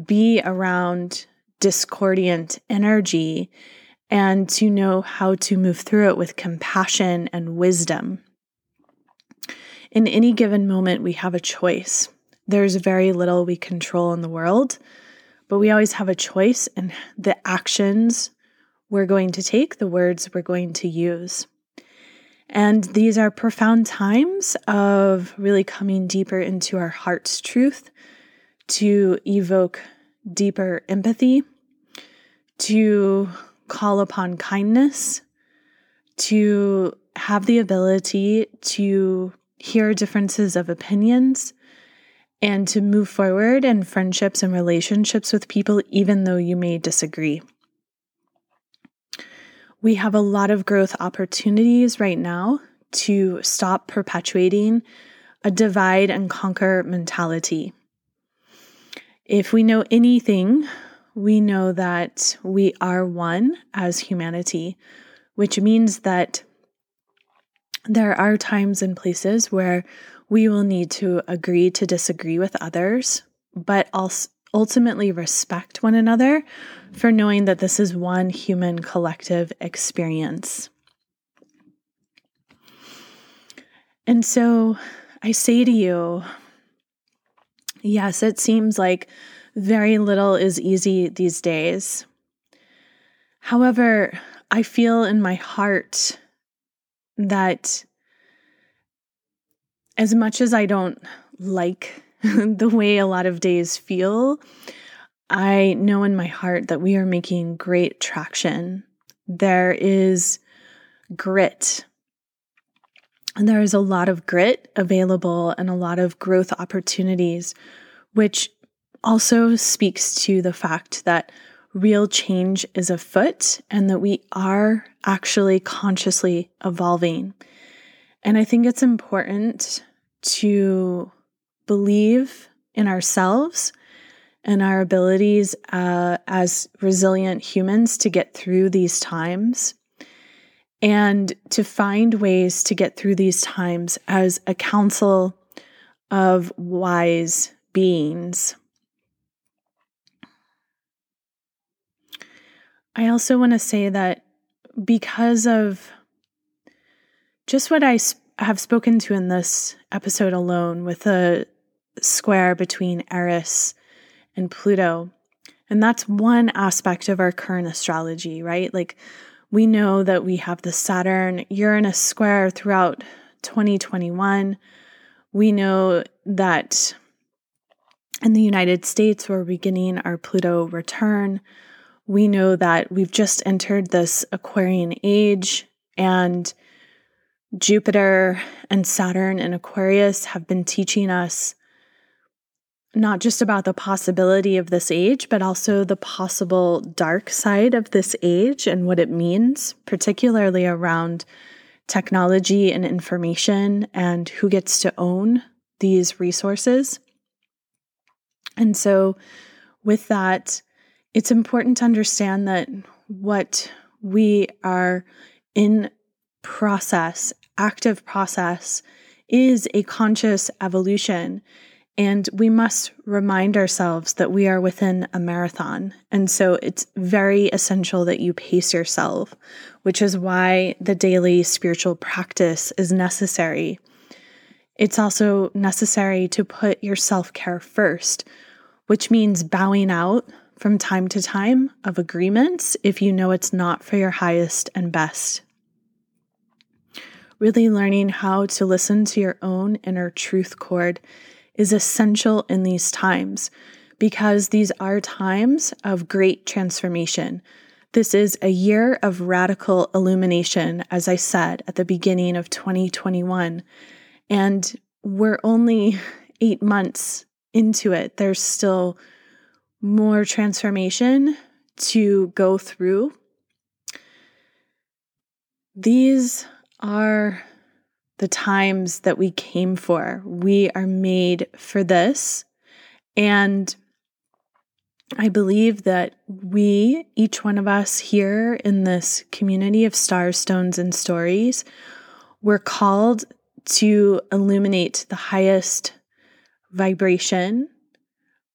be around discordant energy and to know how to move through it with compassion and wisdom. In any given moment, we have a choice. There's very little we control in the world, but we always have a choice in the actions we're going to take, the words we're going to use. And these are profound times of really coming deeper into our heart's truth to evoke deeper empathy, to call upon kindness, to have the ability to hear differences of opinions, and to move forward in friendships and relationships with people, even though you may disagree. We have a lot of growth opportunities right now to stop perpetuating a divide and conquer mentality. If we know anything we know that we are one as humanity, which means that there are times and places where we will need to agree to disagree with others, but also ultimately respect one another for knowing that this is one human collective experience. And so I say to you, yes, it seems like very little is easy these days. However, I feel in my heart that as much as I don't like the way a lot of days feel, I know in my heart that we are making great traction. There is grit. And there is a lot of grit available and a lot of growth opportunities, which also speaks to the fact that real change is afoot and that we are actually consciously evolving. And I think it's important to believe in ourselves and our abilities uh, as resilient humans to get through these times and to find ways to get through these times as a council of wise beings. I also want to say that because of just what I have spoken to in this episode alone with the square between Eris and Pluto, and that's one aspect of our current astrology, right? Like we know that we have the Saturn Uranus square throughout 2021. We know that in the United States, we're beginning our Pluto return we know that we've just entered this Aquarian age, and Jupiter and Saturn and Aquarius have been teaching us not just about the possibility of this age, but also the possible dark side of this age and what it means, particularly around technology and information and who gets to own these resources. And so, with that, it's important to understand that what we are in process, active process, is a conscious evolution. And we must remind ourselves that we are within a marathon. And so it's very essential that you pace yourself, which is why the daily spiritual practice is necessary. It's also necessary to put your self care first, which means bowing out from time to time of agreements if you know it's not for your highest and best. Really learning how to listen to your own inner truth chord is essential in these times because these are times of great transformation. This is a year of radical illumination, as I said at the beginning of 2021. And we're only eight months into it. There's still more transformation to go through. These are the times that we came for. We are made for this. And I believe that we, each one of us here in this community of stars, stones, and stories, we're called to illuminate the highest vibration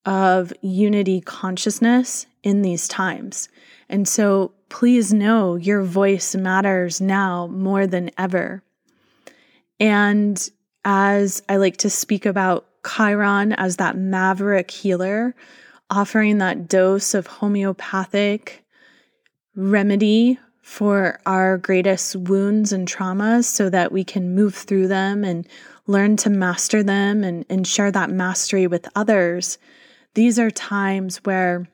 of unity consciousness in these times. And so please know your voice matters now more than ever. And as I like to speak about Chiron as that maverick healer, offering that dose of homeopathic remedy for our greatest wounds and traumas so that we can move through them and learn to master them and, and share that mastery with others these are times where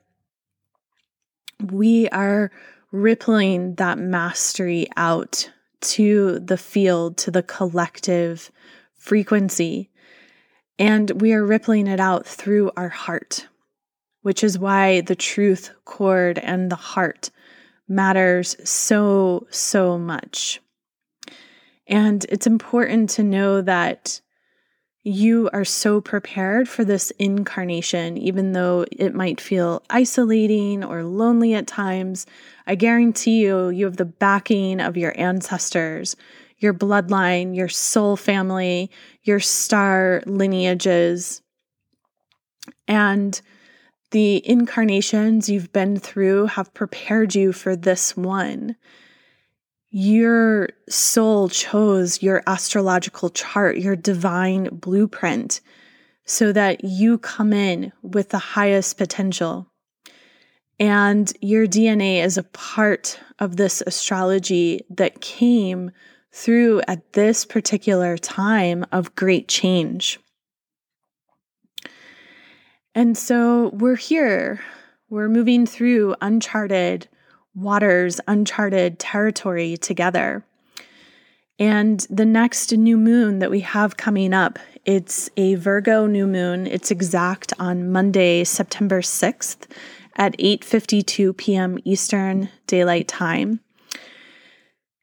we are rippling that mastery out to the field, to the collective frequency. And we are rippling it out through our heart, which is why the truth chord and the heart matters so, so much. And it's important to know that you are so prepared for this incarnation, even though it might feel isolating or lonely at times. I guarantee you, you have the backing of your ancestors, your bloodline, your soul family, your star lineages. And the incarnations you've been through have prepared you for this one. Your soul chose your astrological chart, your divine blueprint, so that you come in with the highest potential. And your DNA is a part of this astrology that came through at this particular time of great change. And so we're here, we're moving through uncharted waters, uncharted territory together. And the next new moon that we have coming up, it's a Virgo new moon. It's exact on Monday, September 6th at 8:52 p.m. Eastern Daylight Time.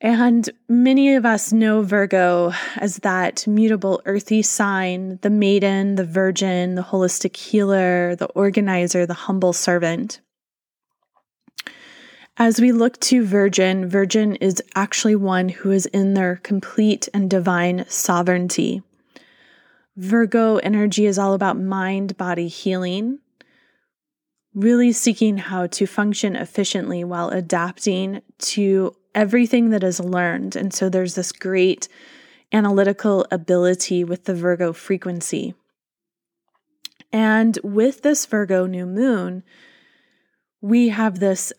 And many of us know Virgo as that mutable earthy sign, the maiden, the virgin, the holistic healer, the organizer, the humble servant. As we look to Virgin, Virgin is actually one who is in their complete and divine sovereignty. Virgo energy is all about mind body healing, really seeking how to function efficiently while adapting to everything that is learned. And so there's this great analytical ability with the Virgo frequency. And with this Virgo new moon, we have this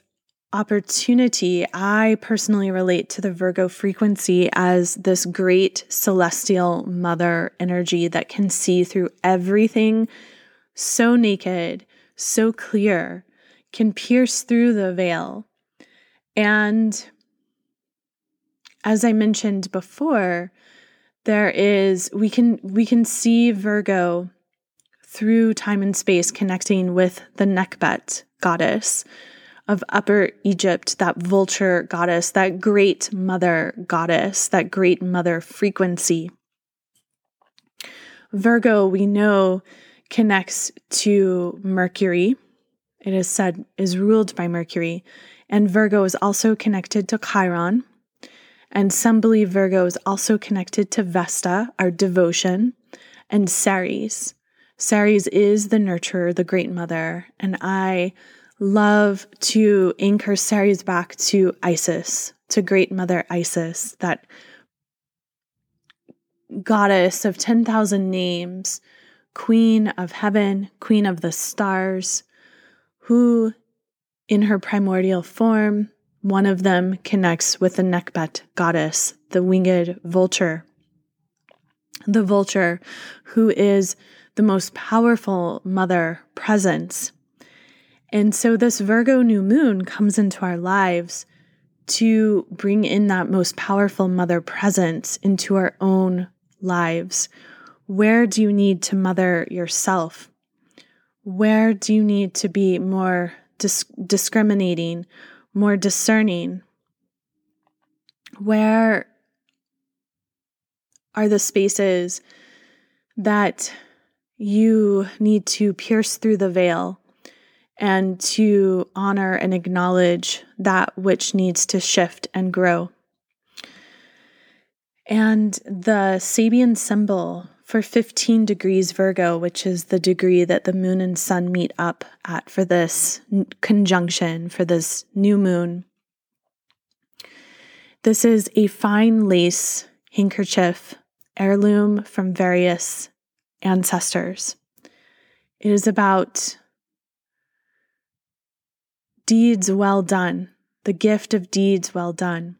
opportunity, I personally relate to the Virgo frequency as this great celestial mother energy that can see through everything so naked, so clear, can pierce through the veil. And as I mentioned before, there is we can we can see Virgo through time and space connecting with the Nekhbet goddess of Upper Egypt, that vulture goddess, that great mother goddess, that great mother frequency. Virgo, we know, connects to Mercury. It is said is ruled by Mercury. And Virgo is also connected to Chiron. And some believe Virgo is also connected to Vesta, our devotion, and Ceres. Ceres is the nurturer, the great mother. And I love to anchor Ceres back to Isis, to Great Mother Isis, that goddess of 10,000 names, queen of heaven, queen of the stars, who in her primordial form, one of them connects with the Nekhbet goddess, the winged vulture. The vulture, who is the most powerful mother presence and so this Virgo new moon comes into our lives to bring in that most powerful mother presence into our own lives. Where do you need to mother yourself? Where do you need to be more dis- discriminating, more discerning? Where are the spaces that you need to pierce through the veil and to honor and acknowledge that which needs to shift and grow. And the Sabian symbol for 15 degrees Virgo, which is the degree that the moon and sun meet up at for this conjunction, for this new moon. This is a fine lace handkerchief, heirloom from various ancestors. It is about deeds well done, the gift of deeds well done.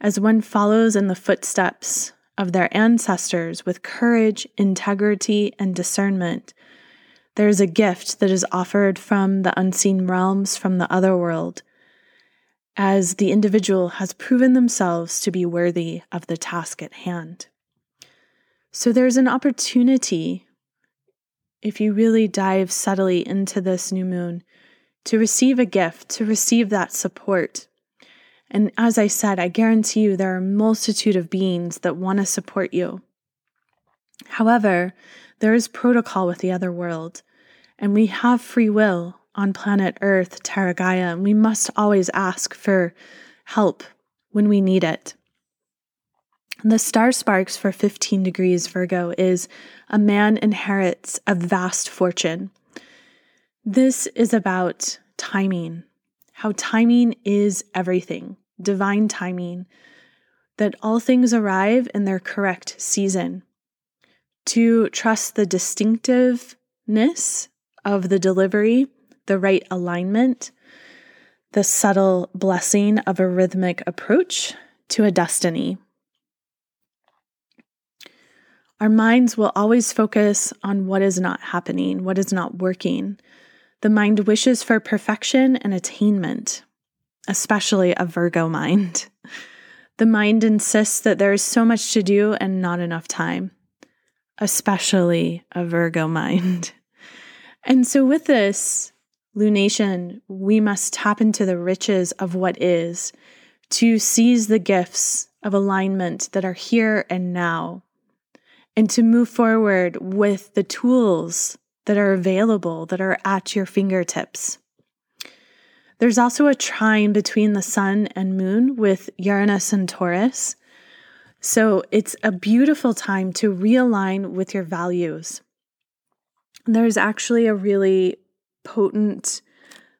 As one follows in the footsteps of their ancestors with courage, integrity, and discernment, there is a gift that is offered from the unseen realms, from the other world, as the individual has proven themselves to be worthy of the task at hand. So there's an opportunity, if you really dive subtly into this new moon, to receive a gift, to receive that support. And as I said, I guarantee you there are a multitude of beings that want to support you. However, there is protocol with the other world, and we have free will on planet Earth, Terra Gaia, and we must always ask for help when we need it. The star sparks for 15 degrees Virgo is a man inherits a vast fortune. This is about timing, how timing is everything, divine timing, that all things arrive in their correct season. To trust the distinctiveness of the delivery, the right alignment, the subtle blessing of a rhythmic approach to a destiny. Our minds will always focus on what is not happening, what is not working. The mind wishes for perfection and attainment, especially a Virgo mind. The mind insists that there is so much to do and not enough time, especially a Virgo mind. And so, with this lunation, we must tap into the riches of what is to seize the gifts of alignment that are here and now, and to move forward with the tools that are available, that are at your fingertips. There's also a trine between the sun and moon with Uranus and Taurus. So it's a beautiful time to realign with your values. There's actually a really potent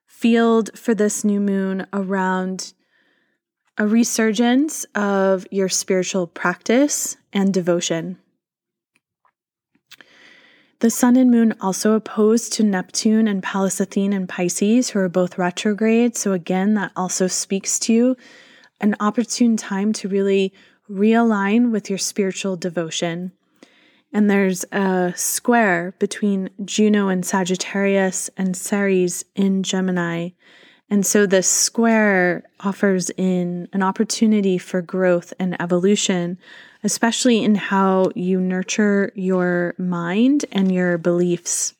field for this new moon around a resurgence of your spiritual practice and devotion. The sun and moon also opposed to Neptune and Pallas Athene and Pisces, who are both retrograde. So, again, that also speaks to an opportune time to really realign with your spiritual devotion. And there's a square between Juno and Sagittarius and Ceres in Gemini. And so this square offers in an opportunity for growth and evolution especially in how you nurture your mind and your beliefs.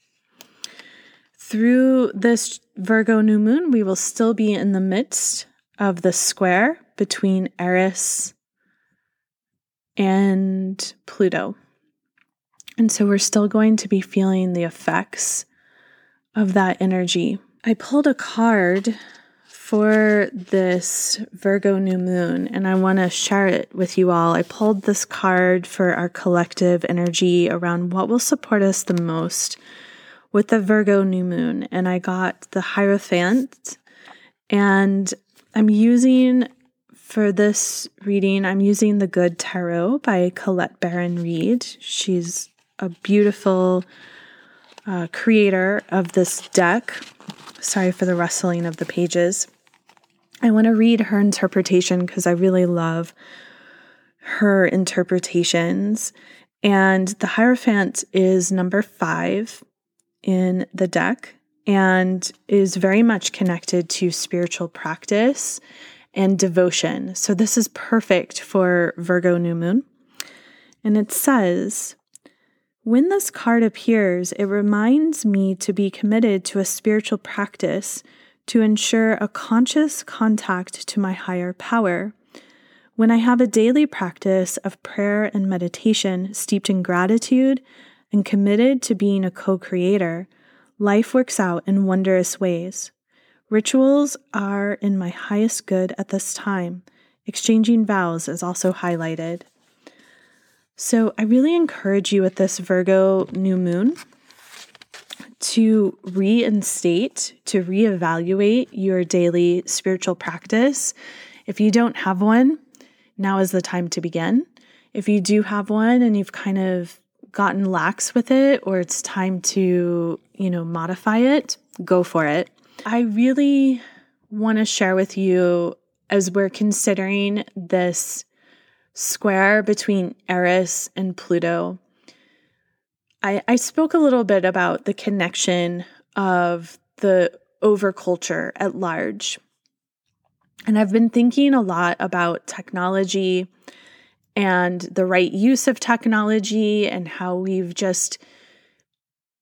Through this Virgo new moon, we will still be in the midst of the square between Eris and Pluto. And so we're still going to be feeling the effects of that energy. I pulled a card for this Virgo new moon, and I want to share it with you all. I pulled this card for our collective energy around what will support us the most with the Virgo new moon, and I got the Hierophant, and I'm using for this reading, I'm using the Good Tarot by Colette Baron Reid. She's a beautiful uh, creator of this deck. Sorry for the rustling of the pages. I want to read her interpretation because I really love her interpretations. And the Hierophant is number five in the deck and is very much connected to spiritual practice and devotion. So, this is perfect for Virgo new moon. And it says, when this card appears, it reminds me to be committed to a spiritual practice to ensure a conscious contact to my higher power. When I have a daily practice of prayer and meditation steeped in gratitude and committed to being a co creator, life works out in wondrous ways. Rituals are in my highest good at this time. Exchanging vows is also highlighted. So, I really encourage you with this Virgo new moon to reinstate, to reevaluate your daily spiritual practice. If you don't have one, now is the time to begin. If you do have one and you've kind of gotten lax with it or it's time to, you know, modify it, go for it. I really want to share with you as we're considering this square between Eris and Pluto I, I spoke a little bit about the connection of the overculture at large. And I've been thinking a lot about technology and the right use of technology and how we've just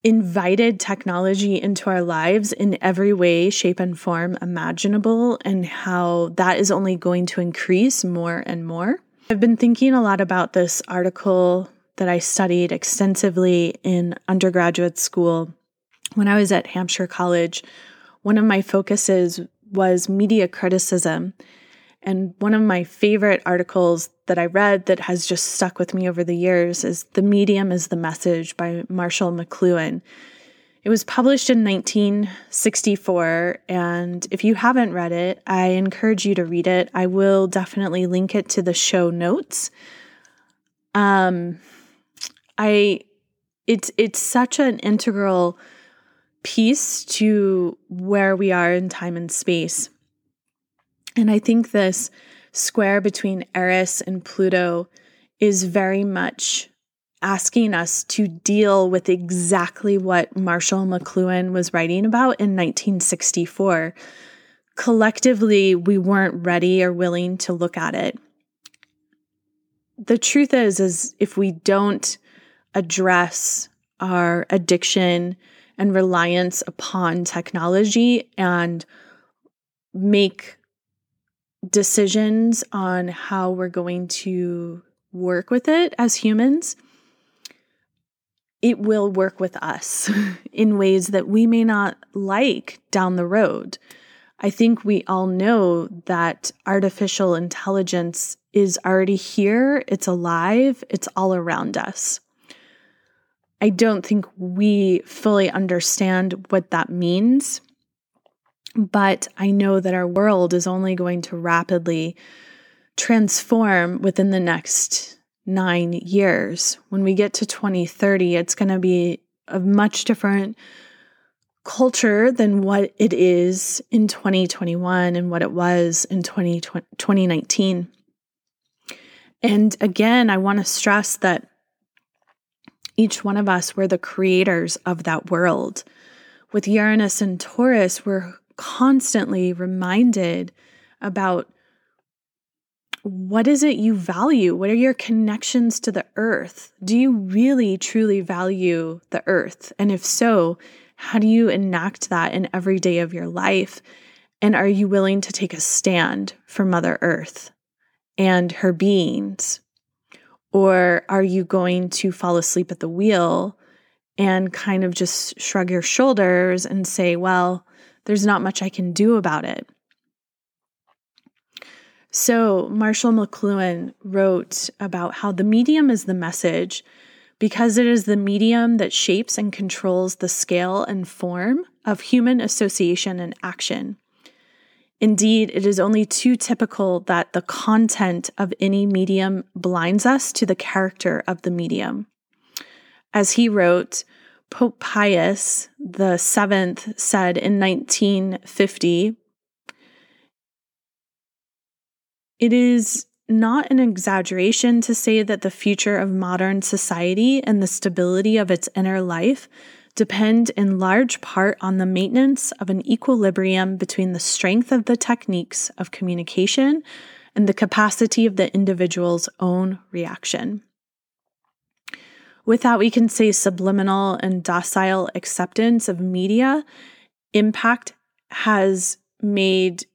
invited technology into our lives in every way, shape, and form imaginable, and how that is only going to increase more and more. I've been thinking a lot about this article that I studied extensively in undergraduate school. When I was at Hampshire College, one of my focuses was media criticism. And one of my favorite articles that I read that has just stuck with me over the years is The Medium is the Message by Marshall McLuhan. It was published in 1964, and if you haven't read it, I encourage you to read it. I will definitely link it to the show notes. Um, I it's it's such an integral piece to where we are in time and space. And I think this square between Eris and Pluto is very much asking us to deal with exactly what Marshall McLuhan was writing about in 1964. Collectively, we weren't ready or willing to look at it. The truth is is if we don't address our addiction and reliance upon technology and make decisions on how we're going to work with it as humans, it will work with us in ways that we may not like down the road. I think we all know that artificial intelligence is already here, it's alive, it's all around us. I don't think we fully understand what that means, but I know that our world is only going to rapidly transform within the next nine years. When we get to 2030, it's going to be a much different culture than what it is in 2021 and what it was in 2019. And again, I want to stress that each one of us, we're the creators of that world. With Uranus and Taurus, we're constantly reminded about what is it you value? What are your connections to the earth? Do you really truly value the earth? And if so, how do you enact that in every day of your life? And are you willing to take a stand for Mother Earth and her beings? Or are you going to fall asleep at the wheel and kind of just shrug your shoulders and say, well, there's not much I can do about it? So, Marshall McLuhan wrote about how the medium is the message because it is the medium that shapes and controls the scale and form of human association and action. Indeed, it is only too typical that the content of any medium blinds us to the character of the medium. As he wrote, Pope Pius the Seventh said in 1950, It is not an exaggeration to say that the future of modern society and the stability of its inner life depend in large part on the maintenance of an equilibrium between the strength of the techniques of communication and the capacity of the individual's own reaction. Without, we can say, subliminal and docile acceptance of media, impact has made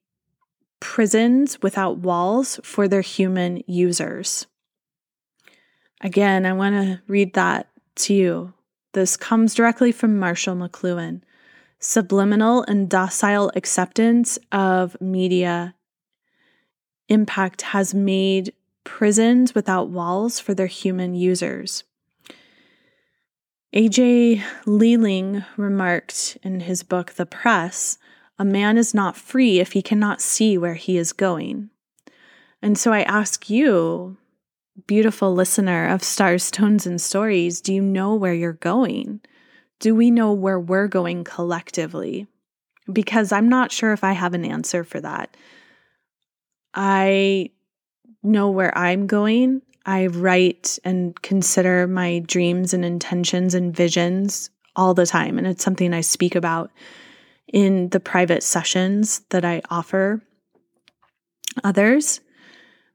prisons without walls for their human users. Again, I want to read that to you. This comes directly from Marshall McLuhan. Subliminal and docile acceptance of media impact has made prisons without walls for their human users. A.J. Liebling remarked in his book, The Press a man is not free if he cannot see where he is going. And so I ask you, beautiful listener of Stars, Stones, and Stories, do you know where you're going? Do we know where we're going collectively? Because I'm not sure if I have an answer for that. I know where I'm going. I write and consider my dreams and intentions and visions all the time. And it's something I speak about in the private sessions that I offer others,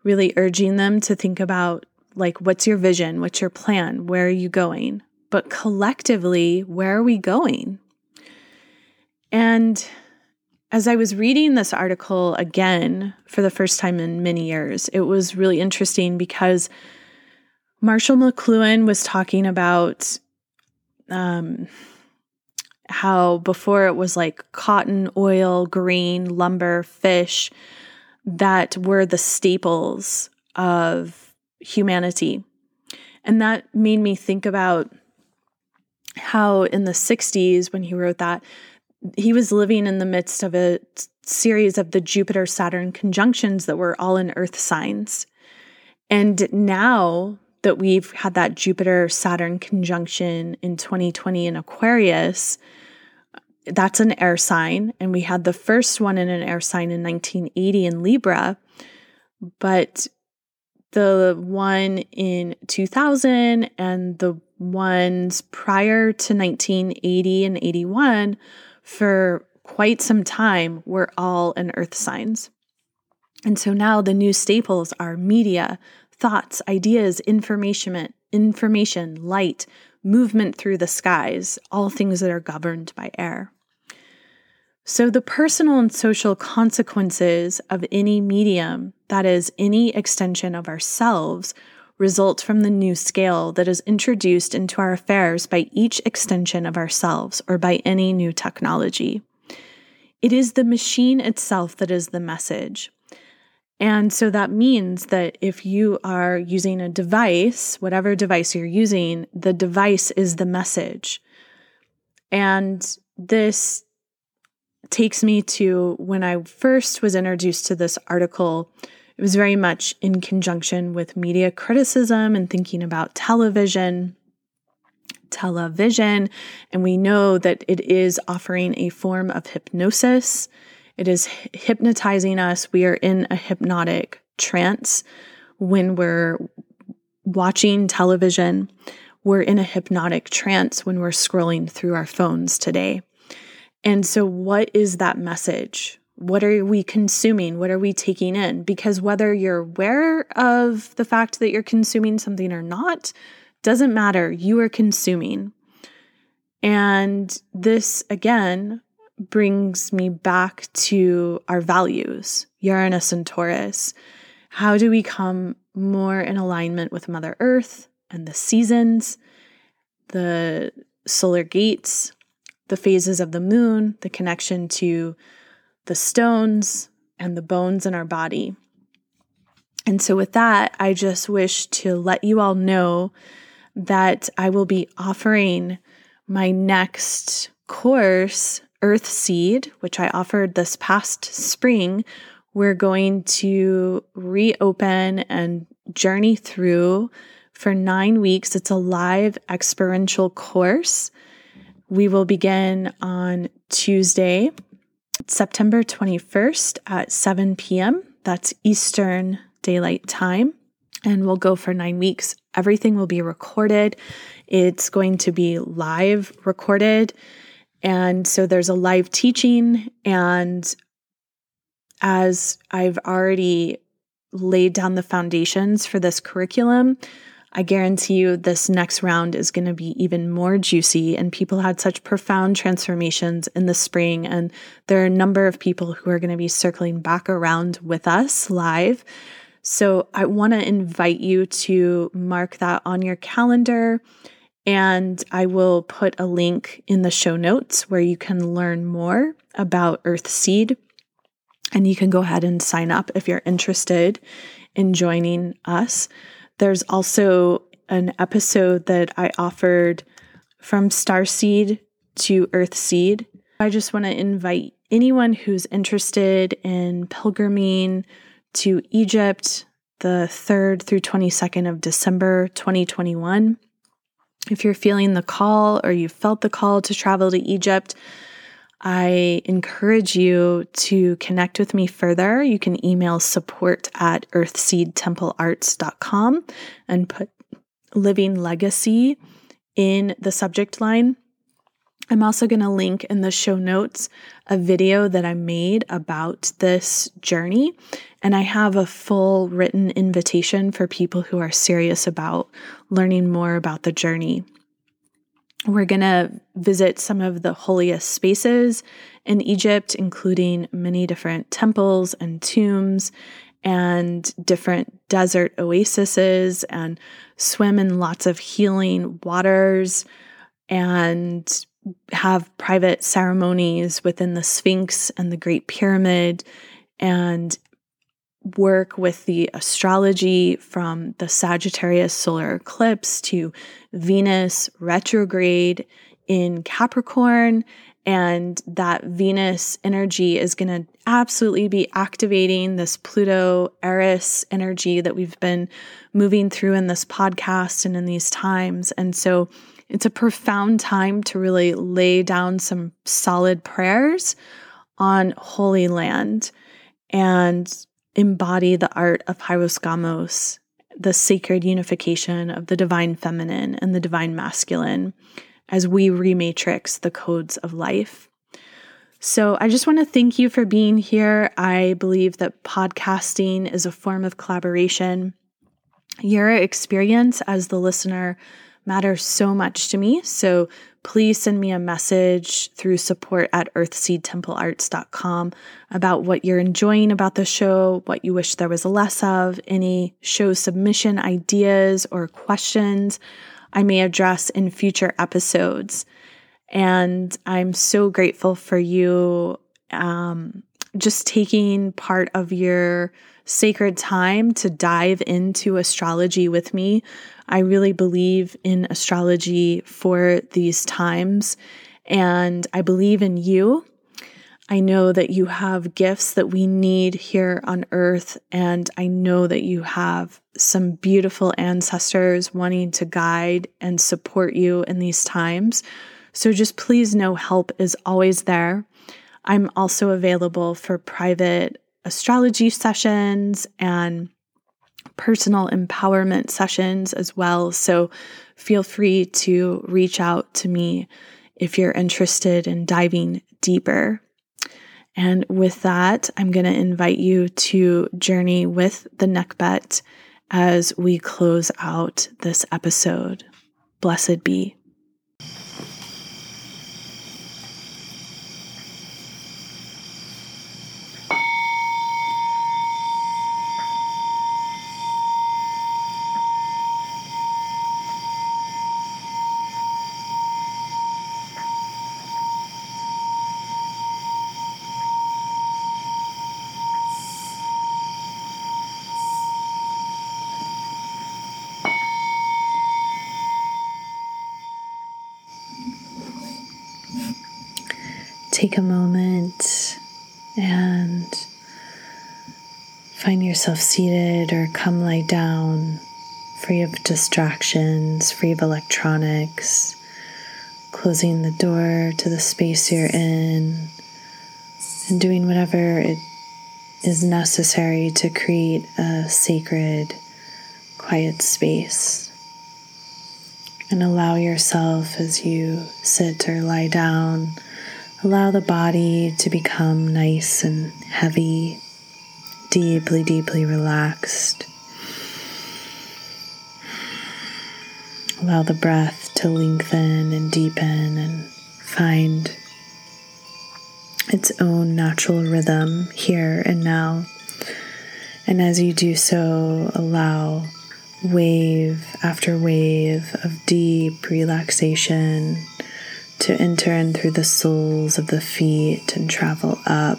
really urging them to think about like, what's your vision? What's your plan? Where are you going? But collectively, where are we going? And as I was reading this article again for the first time in many years, it was really interesting because Marshall McLuhan was talking about um, how before it was like cotton, oil, grain, lumber, fish that were the staples of humanity. And that made me think about how in the 60s, when he wrote that, he was living in the midst of a series of the Jupiter Saturn conjunctions that were all in earth signs. And now that we've had that Jupiter Saturn conjunction in 2020 in Aquarius, that's an air sign. And we had the first one in an air sign in 1980 in Libra. But the one in 2000 and the ones prior to 1980 and 81 for quite some time were all in earth signs. And so now the new staples are media, thoughts, ideas, information, information, light, movement through the skies, all things that are governed by air. So, the personal and social consequences of any medium, that is, any extension of ourselves, result from the new scale that is introduced into our affairs by each extension of ourselves or by any new technology. It is the machine itself that is the message. And so that means that if you are using a device, whatever device you're using, the device is the message. And this takes me to when I first was introduced to this article. It was very much in conjunction with media criticism and thinking about television. Television, and we know that it is offering a form of hypnosis. It is hypnotizing us. We are in a hypnotic trance when we're watching television. We're in a hypnotic trance when we're scrolling through our phones today. And so, what is that message? What are we consuming? What are we taking in? Because whether you're aware of the fact that you're consuming something or not doesn't matter. You are consuming. And this, again, brings me back to our values, Uranus and Taurus. How do we come more in alignment with Mother Earth and the seasons, the solar gates, the phases of the moon, the connection to the stones and the bones in our body. And so, with that, I just wish to let you all know that I will be offering my next course, Earth Seed, which I offered this past spring. We're going to reopen and journey through for nine weeks. It's a live experiential course we will begin on Tuesday, September 21st at 7 p.m. That's Eastern Daylight Time. And we'll go for nine weeks. Everything will be recorded. It's going to be live recorded. And so there's a live teaching. And as I've already laid down the foundations for this curriculum, I guarantee you this next round is going to be even more juicy. And people had such profound transformations in the spring. And there are a number of people who are going to be circling back around with us live. So I want to invite you to mark that on your calendar. And I will put a link in the show notes where you can learn more about Earth Seed. And you can go ahead and sign up if you're interested in joining us. There's also an episode that I offered from Starseed to Earthseed. I just want to invite anyone who's interested in pilgriming to Egypt the 3rd through 22nd of December 2021. If you're feeling the call or you felt the call to travel to Egypt, I encourage you to connect with me further. You can email support at earthseedtemplearts.com and put living legacy in the subject line. I'm also going to link in the show notes a video that I made about this journey. And I have a full written invitation for people who are serious about learning more about the journey. We're going to visit some of the holiest spaces in Egypt, including many different temples and tombs. and different desert oases and swim in lots of healing waters and have private ceremonies within the Sphinx and the Great Pyramid and work with the astrology from the Sagittarius solar eclipse to Venus retrograde in Capricorn. And that Venus energy is going to absolutely be activating this Pluto Eris energy that we've been moving through in this podcast and in these times. And so it's a profound time to really lay down some solid prayers on Holy Land and embody the art of Hieros Gamos, the sacred unification of the divine feminine and the divine masculine as we rematrix the codes of life. So, I just want to thank you for being here. I believe that podcasting is a form of collaboration. Your experience as the listener matters so much to me. So, please send me a message through support at earthseedtemplearts.com about what you're enjoying about the show, what you wish there was less of, any show submission ideas or questions I may address in future episodes. And I'm so grateful for you um, just taking part of your sacred time to dive into astrology with me. I really believe in astrology for these times, and I believe in you. I know that you have gifts that we need here on earth, and I know that you have some beautiful ancestors wanting to guide and support you in these times. So just please know help is always there. I'm also available for private astrology sessions and personal empowerment sessions as well. So feel free to reach out to me if you're interested in diving deeper. And with that, I'm going to invite you to journey with the Nekhbet as we close out this episode. Blessed be. Take a moment and find yourself seated or come lie down, free of distractions, free of electronics, closing the door to the space you're in, and doing whatever it is necessary to create a sacred, quiet space. And allow yourself as you sit or lie down Allow the body to become nice and heavy, deeply, deeply relaxed. Allow the breath to lengthen and deepen and find its own natural rhythm here and now. And as you do so, allow wave after wave of deep relaxation to enter in through the soles of the feet and travel up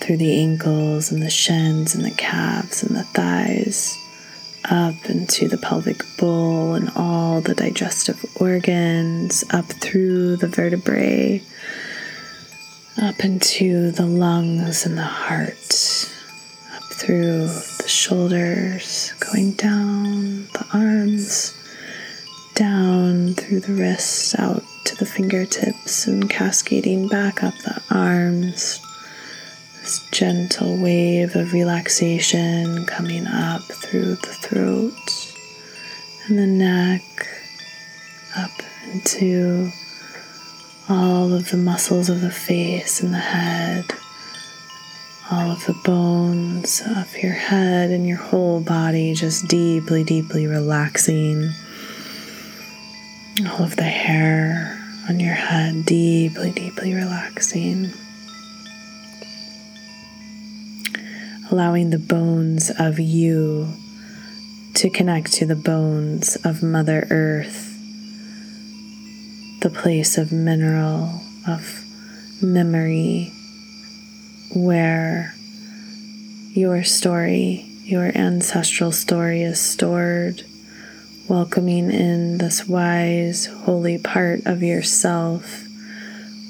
through the ankles and the shins and the calves and the thighs, up into the pelvic bowl and all the digestive organs, up through the vertebrae, up into the lungs and the heart, up through the shoulders, going down the arms, down through the wrists, out to the fingertips and cascading back up the arms. This gentle wave of relaxation coming up through the throat and the neck, up into all of the muscles of the face and the head, all of the bones of your head and your whole body just deeply, deeply relaxing all of the hair on your head deeply, deeply relaxing. allowing the bones of you to connect to the bones of Mother Earth, the place of mineral, of memory, where your story, your ancestral story is stored, welcoming in this wise, holy part of yourself,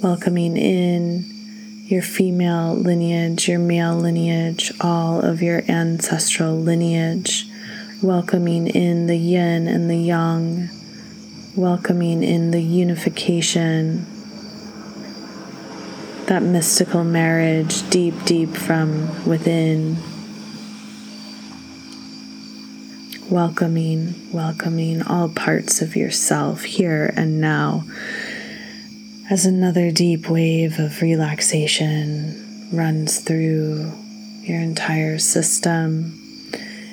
welcoming in your female lineage, your male lineage, all of your ancestral lineage, welcoming in the yin and the yang, welcoming in the unification, that mystical marriage deep, deep from within. Welcoming, welcoming all parts of yourself here and now as another deep wave of relaxation runs through your entire system,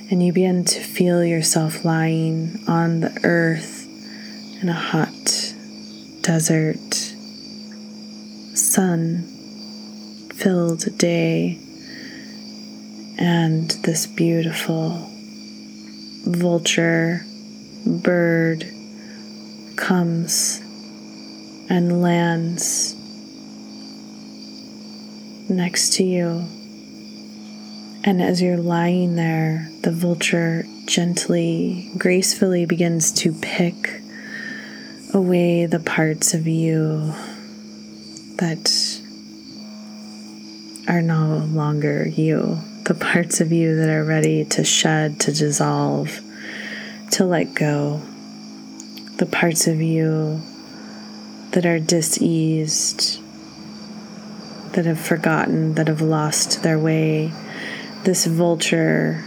and you begin to feel yourself lying on the earth in a hot desert, sun filled day, and this beautiful vulture bird comes and lands next to you. And as you're lying there, the vulture gently, gracefully begins to pick away the parts of you that are no longer you, the parts of you that are ready to shed, to dissolve, to let go, the parts of you that are diseased, that have forgotten, that have lost their way. This vulture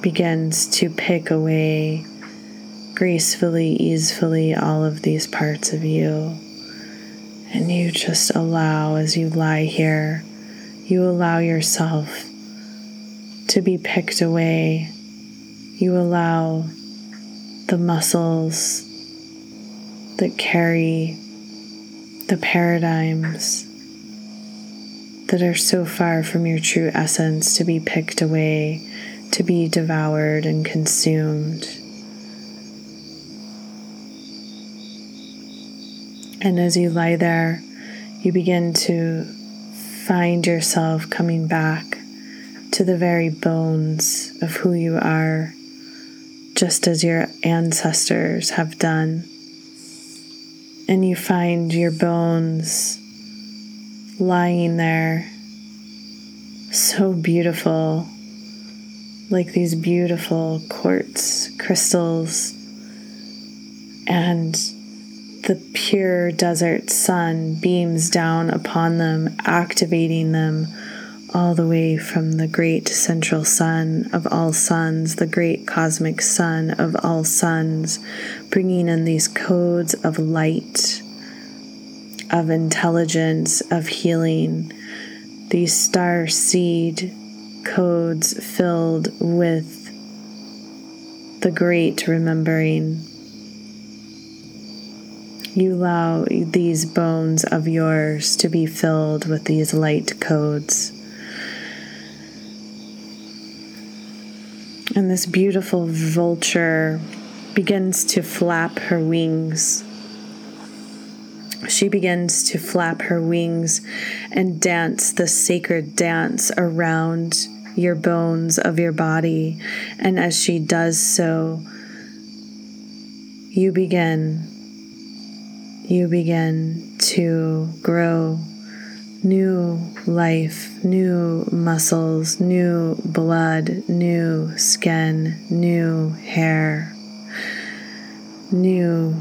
begins to pick away gracefully, easefully all of these parts of you. And you just allow, as you lie here, you allow yourself to be picked away. You allow the muscles that carry the paradigms that are so far from your true essence to be picked away, to be devoured and consumed. And as you lie there, you begin to find yourself coming back to the very bones of who you are, just as your ancestors have done. And you find your bones lying there so beautiful, like these beautiful quartz crystals, and the pure desert sun beams down upon them, activating them all the way from the great central sun of all suns, the great cosmic sun of all suns, bringing in these codes of light, of intelligence, of healing, these star seed codes filled with the great remembering. You allow these bones of yours to be filled with these light codes. And this beautiful vulture begins to flap her wings. She begins to flap her wings and dance the sacred dance around your bones of your body. And as she does so, you begin, you begin to grow new life, new muscles, new blood, new skin, new hair, new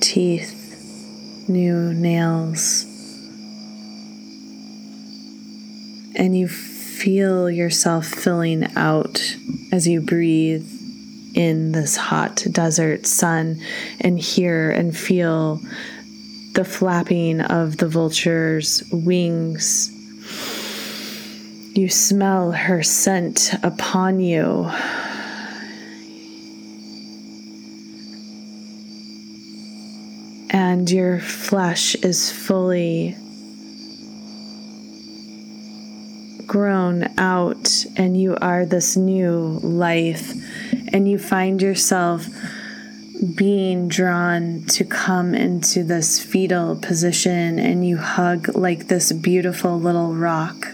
teeth, new nails. And you feel yourself filling out as you breathe in this hot desert sun and hear and feel the flapping of the vulture's wings. You smell her scent upon you. And your flesh is fully grown out and you are this new life, and you find yourself being drawn to come into this fetal position, and you hug like this beautiful little rock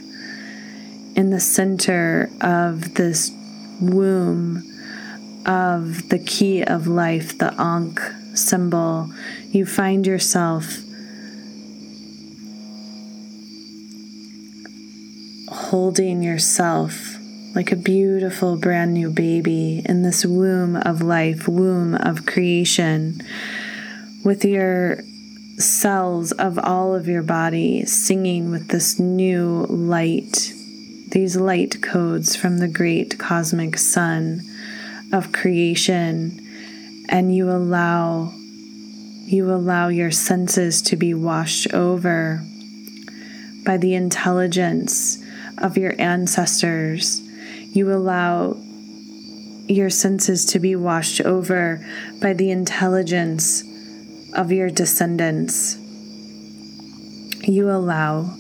in the center of this womb of the key of life, the Ankh symbol. You find yourself holding yourself like a beautiful brand new baby in this womb of life, womb of creation, with your cells of all of your body singing with this new light, these light codes from the great cosmic sun of creation, and you allow you allow your senses to be washed over by the intelligence of your ancestors. You allow your senses to be washed over by the intelligence of your descendants. You allow,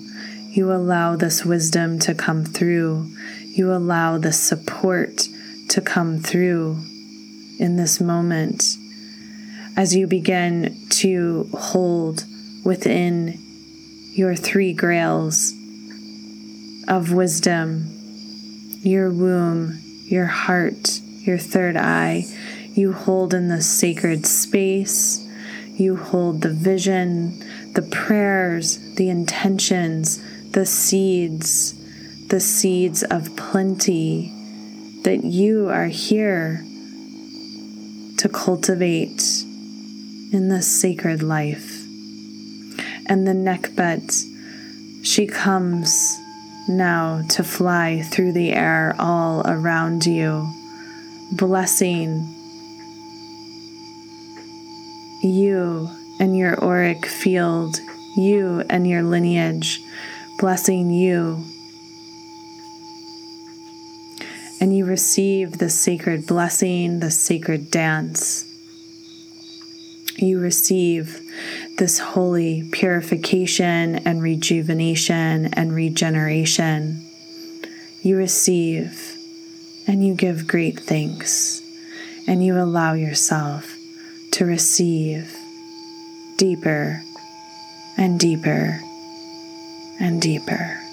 you allow this wisdom to come through. You allow the support to come through in this moment as you begin to hold within your three grails of wisdom, your womb, your heart, your third eye. You hold in the sacred space. You hold the vision, the prayers, the intentions, the seeds, the seeds of plenty that you are here to cultivate in this sacred life. And the neck Nekhbet, she comes now to fly through the air all around you, blessing you and your auric field, you and your lineage, blessing you. And you receive the sacred blessing, the sacred dance. You receive this holy purification and rejuvenation and regeneration. You receive and you give great thanks, and you allow yourself to receive deeper and deeper and deeper.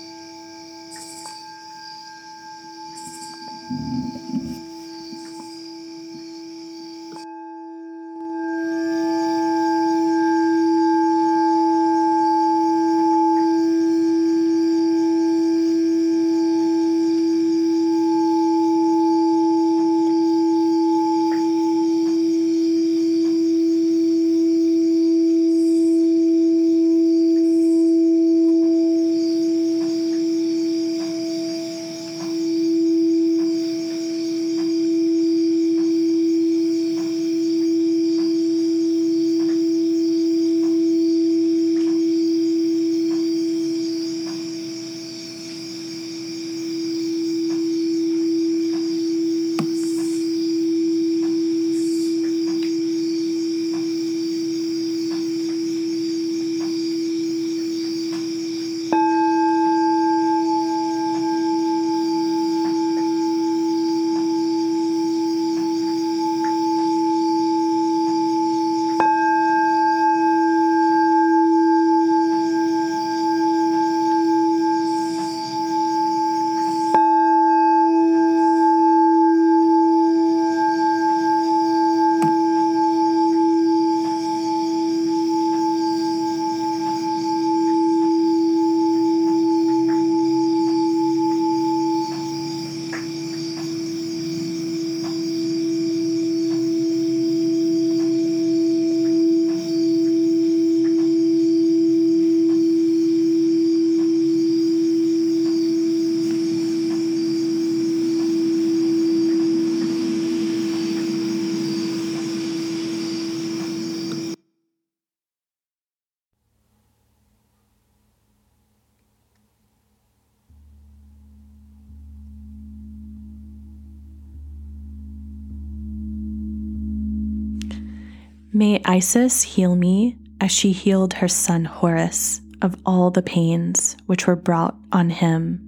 Isis heal me as she healed her son Horus of all the pains which were brought on him.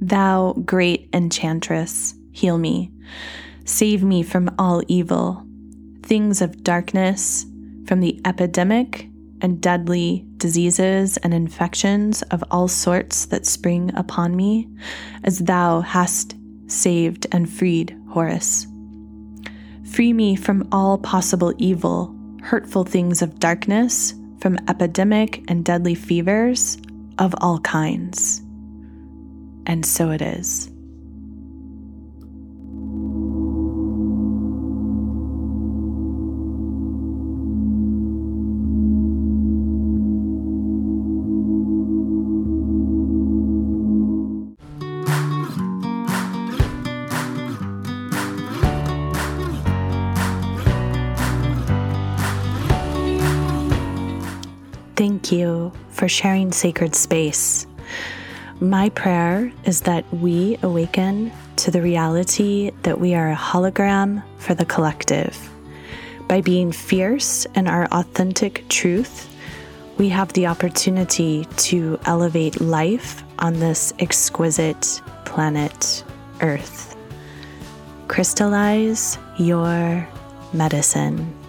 Thou great enchantress, heal me. Save me from all evil, things of darkness, from the epidemic and deadly diseases and infections of all sorts that spring upon me, as thou hast saved and freed Horus. Free me from all possible evil, hurtful things of darkness, from epidemic and deadly fevers of all kinds. And so it is. For sharing sacred space. My prayer is that we awaken to the reality that we are a hologram for the collective. By being fierce in our authentic truth, we have the opportunity to elevate life on this exquisite planet Earth. Crystallize your medicine.